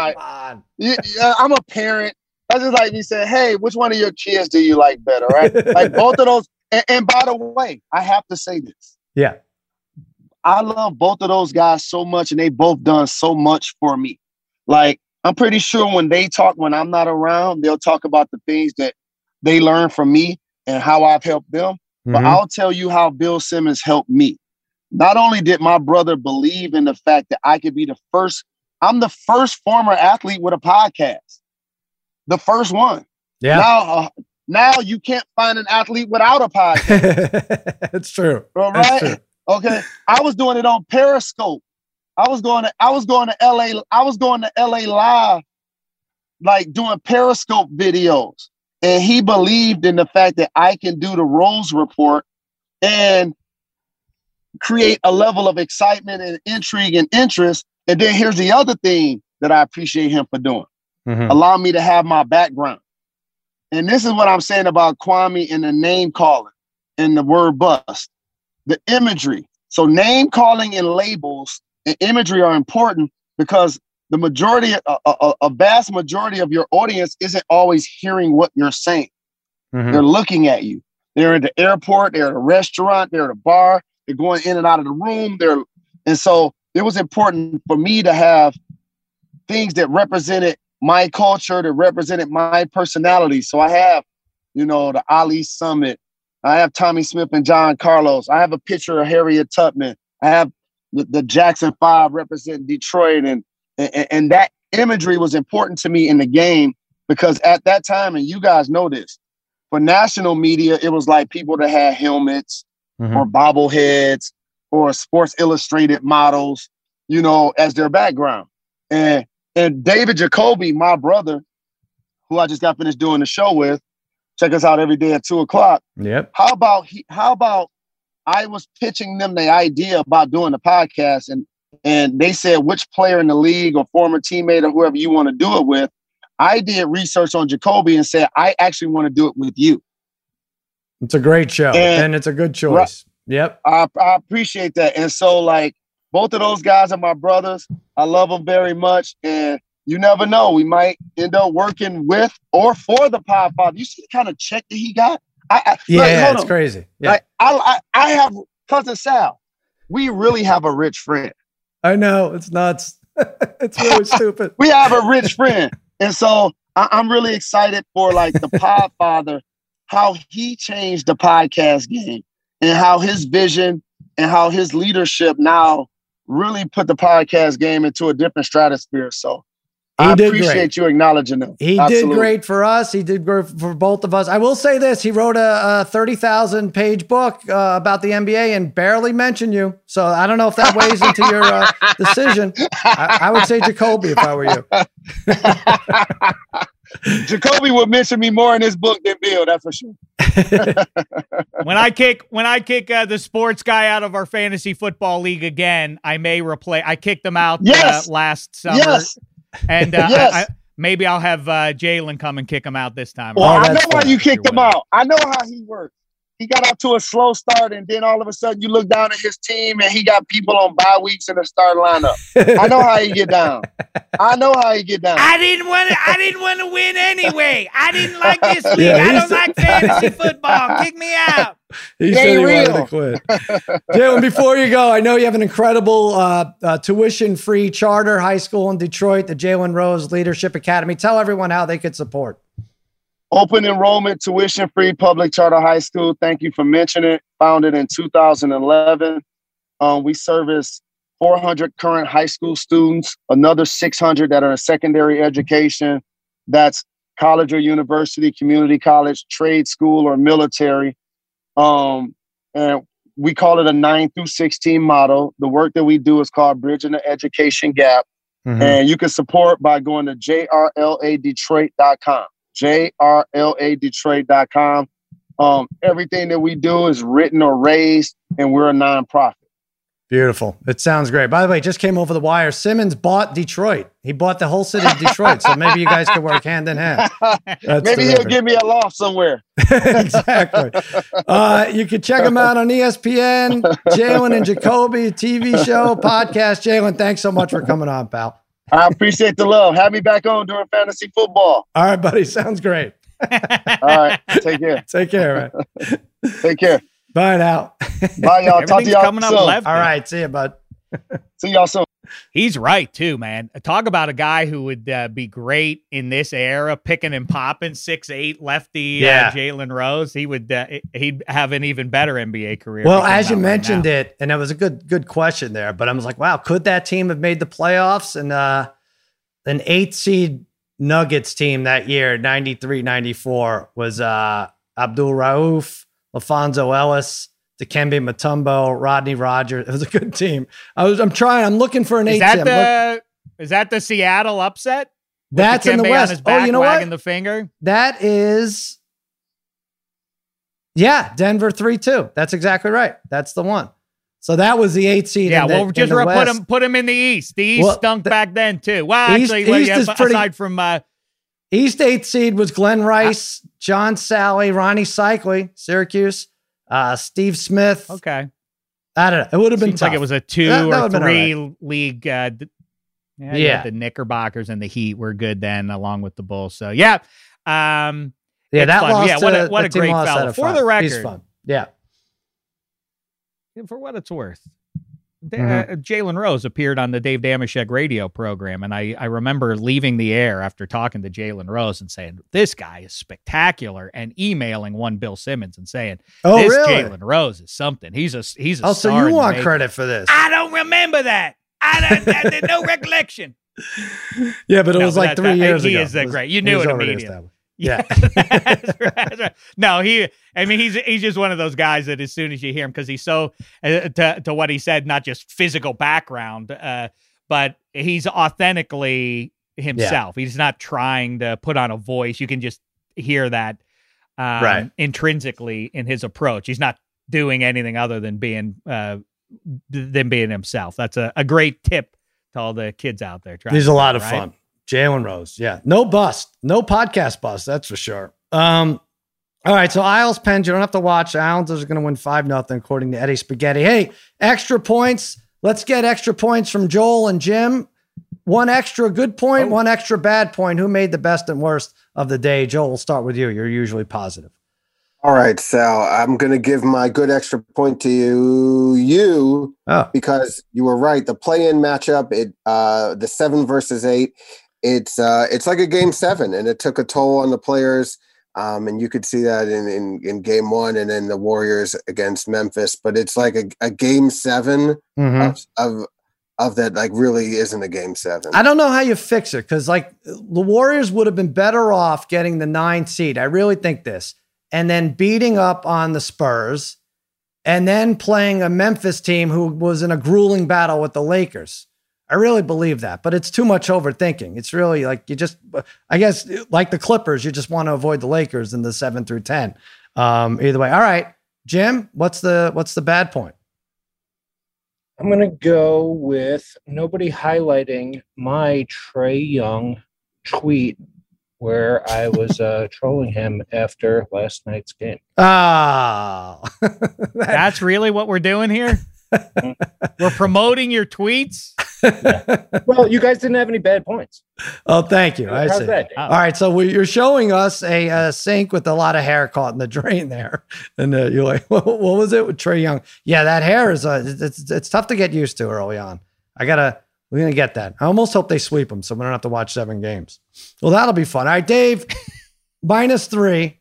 Yeah, I'm a parent. That's just like me saying, hey, which one of your kids do you like better, right? [laughs] like both of those. And, and by the way, I have to say this. Yeah. I love both of those guys so much, and they both done so much for me. Like, I'm pretty sure when they talk, when I'm not around, they'll talk about the things that they learned from me and how I've helped them. Mm-hmm. But I'll tell you how Bill Simmons helped me not only did my brother believe in the fact that I could be the first, I'm the first former athlete with a podcast, the first one. Yeah. Now, uh, now you can't find an athlete without a podcast. [laughs] That's true. All right. True. Okay. I was doing it on Periscope. I was going to I was going to LA. I was going to LA live, like doing Periscope videos. And he believed in the fact that I can do the Rose report and create a level of excitement and intrigue and interest. And then here's the other thing that I appreciate him for doing. Mm-hmm. Allow me to have my background. And this is what I'm saying about Kwame and the name calling and the word bust. The imagery. So name calling and labels and imagery are important because the majority, a, a, a vast majority of your audience isn't always hearing what you're saying. Mm-hmm. They're looking at you. They're at the airport, they're at a restaurant, they're at a bar, they're going in and out of the room. They're and so it was important for me to have things that represented my culture, that represented my personality. So I have, you know, the Ali Summit. I have Tommie Smith and John Carlos. I have a picture of Harriet Tubman. I have the, the Jackson Five representing Detroit, and, and and that imagery was important to me in the game because at that time, and you guys know this, for national media, it was like people that had helmets mm-hmm. or bobbleheads or Sports Illustrated models, you know, as their background. And and David Jacoby, my brother, who I just got finished doing the show with, check us out every day at two o'clock. Yep. How about he? How about I was pitching them the idea about doing the podcast, and and they said which player in the league or former teammate or whoever you want to do it with. I did research on Jacoby and said I actually want to do it with you. It's a great show, and, and it's a good choice. Right, yep. I, I appreciate that, and so like both of those guys are my brothers. I love them very much, and you never know. We might end up working with or for the Podfather. You see the kind of check that he got? I, I yeah, like, it's on. crazy. Yeah. Like, I, I, I have cousin Sal. We really have a rich friend. I know it's nuts. [laughs] it's really [laughs] stupid. We have a rich friend, and so I, I'm really excited for like the Podfather, how he changed the podcast game, and how his vision and how his leadership now really put the podcast game into a different stratosphere. So he I appreciate great. you acknowledging him. He Absolutely. did great for us. He did great for both of us. I will say this: he wrote a, a thirty thousand page book uh, about the NBA and barely mentioned you. So I don't know if that weighs into your uh, [laughs] decision. I, I, would say Jacoby if I were you. [laughs] [laughs] Jacoby would mention me more in his book than Bill. That's for sure. [laughs] when I kick when I kick uh, the sports guy out of our fantasy football league again, I may replay. I kicked him out uh, last summer. Yes and uh, [laughs] yes. I, I, maybe I'll have uh, Jalen come and kick him out this time. Well, oh, I know why you kicked him out. I know how he works. He got out to a slow start, and then all of a sudden you look down at his team, and he got people on bye weeks in the start lineup. I know how you get down. I know how you get down. I didn't want to. I didn't want to win anyway. I didn't like this league. Yeah, I don't like fantasy football. Kick me out. [laughs] he said he real. wanted to quit. Jalen, before you go, I know you have an incredible uh, uh, tuition-free charter high school in Detroit, the Jalen Rose Leadership Academy. Tell everyone how they could support. Open enrollment, tuition-free public charter high school. Thank you for mentioning it. Founded in 2011. Um, we service 400 current high school students, another 600 that are in secondary education. That's college or university, community college, trade school, or military. Um, and we call it a 9 through 16 model. The work that we do is called Bridging the Education Gap. Mm-hmm. And you can support by going to jrladetroit.com. jrladetroit.com. Um, everything that we do is written or raised, and we're a nonprofit. Beautiful. It sounds great. By the way, just came over the wire. Simmons bought Detroit. He bought the whole city of Detroit. so maybe you guys can work hand in hand. [laughs] That's maybe terrific. he'll give me a loft somewhere. [laughs] exactly. Uh, you can check him out on ESPN, Jalen and Jacoby TV show, podcast. Jalen, thanks so much for coming on, pal. I appreciate the love. Have me back on during fantasy football. All right, buddy. Sounds great. All right. Take care. [laughs] Take care, man. Take care. Bye now. Bye, y'all. Talk to y'all coming soon. up left. All right. See you, bud. See y'all soon. He's right too, man. Talk about a guy who would uh, be great in this era, picking and popping, six eight lefty, uh, yeah. uh, Jalen Rose. He would uh, he'd have an even better NBA career. Well, as you mentioned it, and it was a good good question there. But I was like, wow, could that team have made the playoffs? And uh, an eight seed Nuggets team that year, 93-94, was uh, Abdul Rauf, LaPhonso Ellis, Dikembe Mutombo, Rodney Rogers. [laughs] It was a good team. I was I'm trying. I'm looking for an is eight. That the, is that the Seattle upset? That's in the West. oh, you know what? the finger. That is. Yeah, Denver three two. That's exactly right. That's the one. So that was the eight seed. Yeah, the, well, just put him put him in the East. The East well, stunk the, back then too. Well, East, actually, well, yeah, aside pretty, from uh, East eighth seed was Glen Rice, John Salley, Rony Seikaly, Syracuse, uh, Steve Smith. Okay, I don't know. It would have been Seems like it was a two that, that or three right. league. Uh, yeah, yeah. the Knickerbockers and the Heat were good then, along with the Bulls. So yeah, um, yeah, that fun. Yeah, what a, what a great fellow. For the record, He's fun. Yeah, for what it's worth. Mm-hmm. Uh, Jalen Rose appeared on the Dave Dameshek radio program, and I, I remember leaving the air after talking to Jalen Rose and saying, This guy is spectacular, and emailing one Bill Simmons and saying, Oh, this really? Jalen Rose is something. He's a he's a Oh, so you want credit for this? I don't remember that. I don't, I, no [laughs] recollection. Yeah, but it no, was like three years he ago. He is that great. You knew it immediately. Yeah. [laughs] that's right, that's right. No, he. I mean, he's he's just one of those guys that as soon as you hear him, because he's so uh, to to what he said, not just physical background, uh, but he's authentically himself. Yeah. He's not trying to put on a voice. You can just hear that um, right. intrinsically in his approach. He's not doing anything other than being uh, than being himself. That's a, a great tip to all the kids out there. Trying He's a lot of right? fun. Jalen Rose. Yeah. No bust. No podcast bust. That's for sure. Um, all right. So Isles Pens, you don't have to watch. Islanders are going to win 5 nothing according to Eddie Spaghetti. Hey, extra points. Let's get extra points from Joel and Jim. One extra good point, oh. one extra bad point. Who made the best and worst of the day? Joel, we'll start with you. You're usually positive. All right, Sal. I'm going to give my good extra point to you, you oh. because you were right. The play-in matchup, it uh, the seven versus eight, it's uh, it's like a game seven, and it took a toll on the players. Um, and you could see that in, in, in game one and then the Warriors against Memphis. But it's like a, a game 7 mm-hmm. of, of of that like really isn't a game seven. I don't know how you fix it because like the Warriors would have been better off getting the nine seed. I really think this, and then beating up on the Spurs, and then playing a Memphis team who was in a grueling battle with the Lakers. I really believe that, but it's too much overthinking. It's really like you just, I guess, like the Clippers, you just want to avoid the Lakers in the seven through ten. Um, either way, all right, Jim, what's the what's the bad point? I'm gonna go with nobody highlighting my Trae Young tweet where I was uh, [laughs] trolling him after last night's game. Ah, oh. [laughs] that's really what we're doing here. [laughs] we're promoting your tweets. [laughs] Well, you guys didn't have any bad points. Oh, thank you. I How's see. That, All right, so we, you're showing us a, a, sink with a lot of hair caught in the drain there, [laughs] and uh, you're like, [laughs] what, what, was it with Trae Young? Yeah, that hair is uh, it's it's tough to get used to early on. I gotta we're gonna get that. I almost hope they sweep them, so we don't have to watch seven games. Well, that'll be fun. All right, Dave, minus three.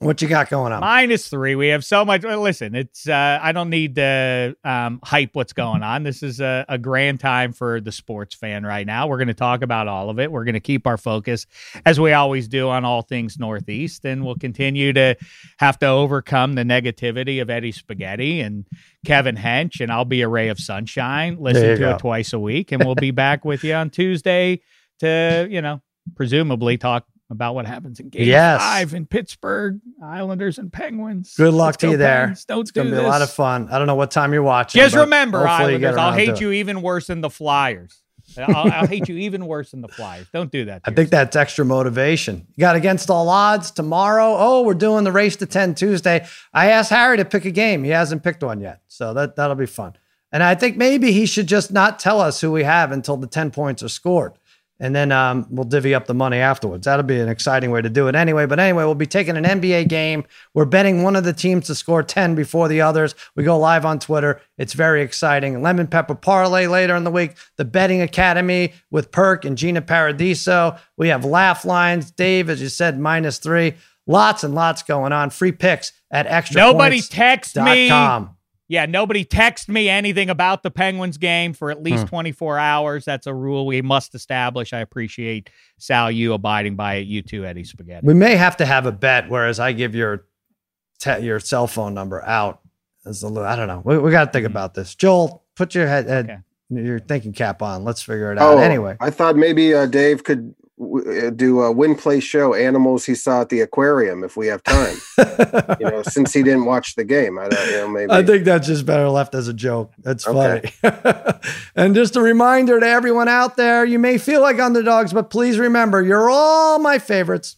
What you got going on? Minus three. We have so much. Listen, it's. Uh, I don't need to um, hype what's going on. This is a, a grand time for the sports fan right now. We're going to talk about all of it. We're going to keep our focus, as we always do, on all things Northeast, and we'll continue to have to overcome the negativity of Eddie Spaghetti and Kevin Hench, and I'll be a ray of sunshine. Listen to go. it twice a week, and we'll be back with you on Tuesday to, you know, presumably talk about what happens in game yes. five in Pittsburgh, Islanders and Penguins. Good luck Let's to you there. Don't it's gonna be this. a lot of fun. I don't know what time you're watching. Just remember, Islanders, I'll hate you even worse than the Flyers. I'll, I'll, hate you even worse than the Flyers. Don't do that. [laughs] I think that's extra motivation. You got against all odds tomorrow. Oh, we're doing the race to 10 Tuesday. I asked Harry to pick a game. He hasn't picked one yet. So that, that'll be fun. And I think maybe he should just not tell us who we have until the 10 points are scored and then um, we'll divvy up the money afterwards. That'll be an exciting way to do it anyway. But anyway, we'll be taking an NBA game. We're betting one of the teams to score 10 before the others. We go live on Twitter. It's very exciting. Lemon Pepper Parlay later in the week. The Betting Academy with Perk and Gina Paradiso. We have laugh lines. Dave, as you said, minus three. Lots and lots going on. Free picks at extra. Nobody text me. Yeah, nobody text me anything about the Penguins game for at least hmm. 24 hours. That's a rule we must establish. I appreciate Sal you abiding by it. You too, Eddie Spaghetti. We may have to have a bet, whereas I give your te- your cell phone number out is a little. I don't know. We, we got to think about this. Joel, put your head, head okay. your thinking cap on. Let's figure it out. Oh, anyway, I thought maybe uh, Dave could w- Uh, do a win play show animals he saw at the aquarium if we have time. [laughs] you know, since he didn't watch the game, I don't. You know, maybe. I think that's just better left as a joke. That's funny. Okay. [laughs] and just a reminder to everyone out there: you may feel like underdogs, but please remember, you're all my favorites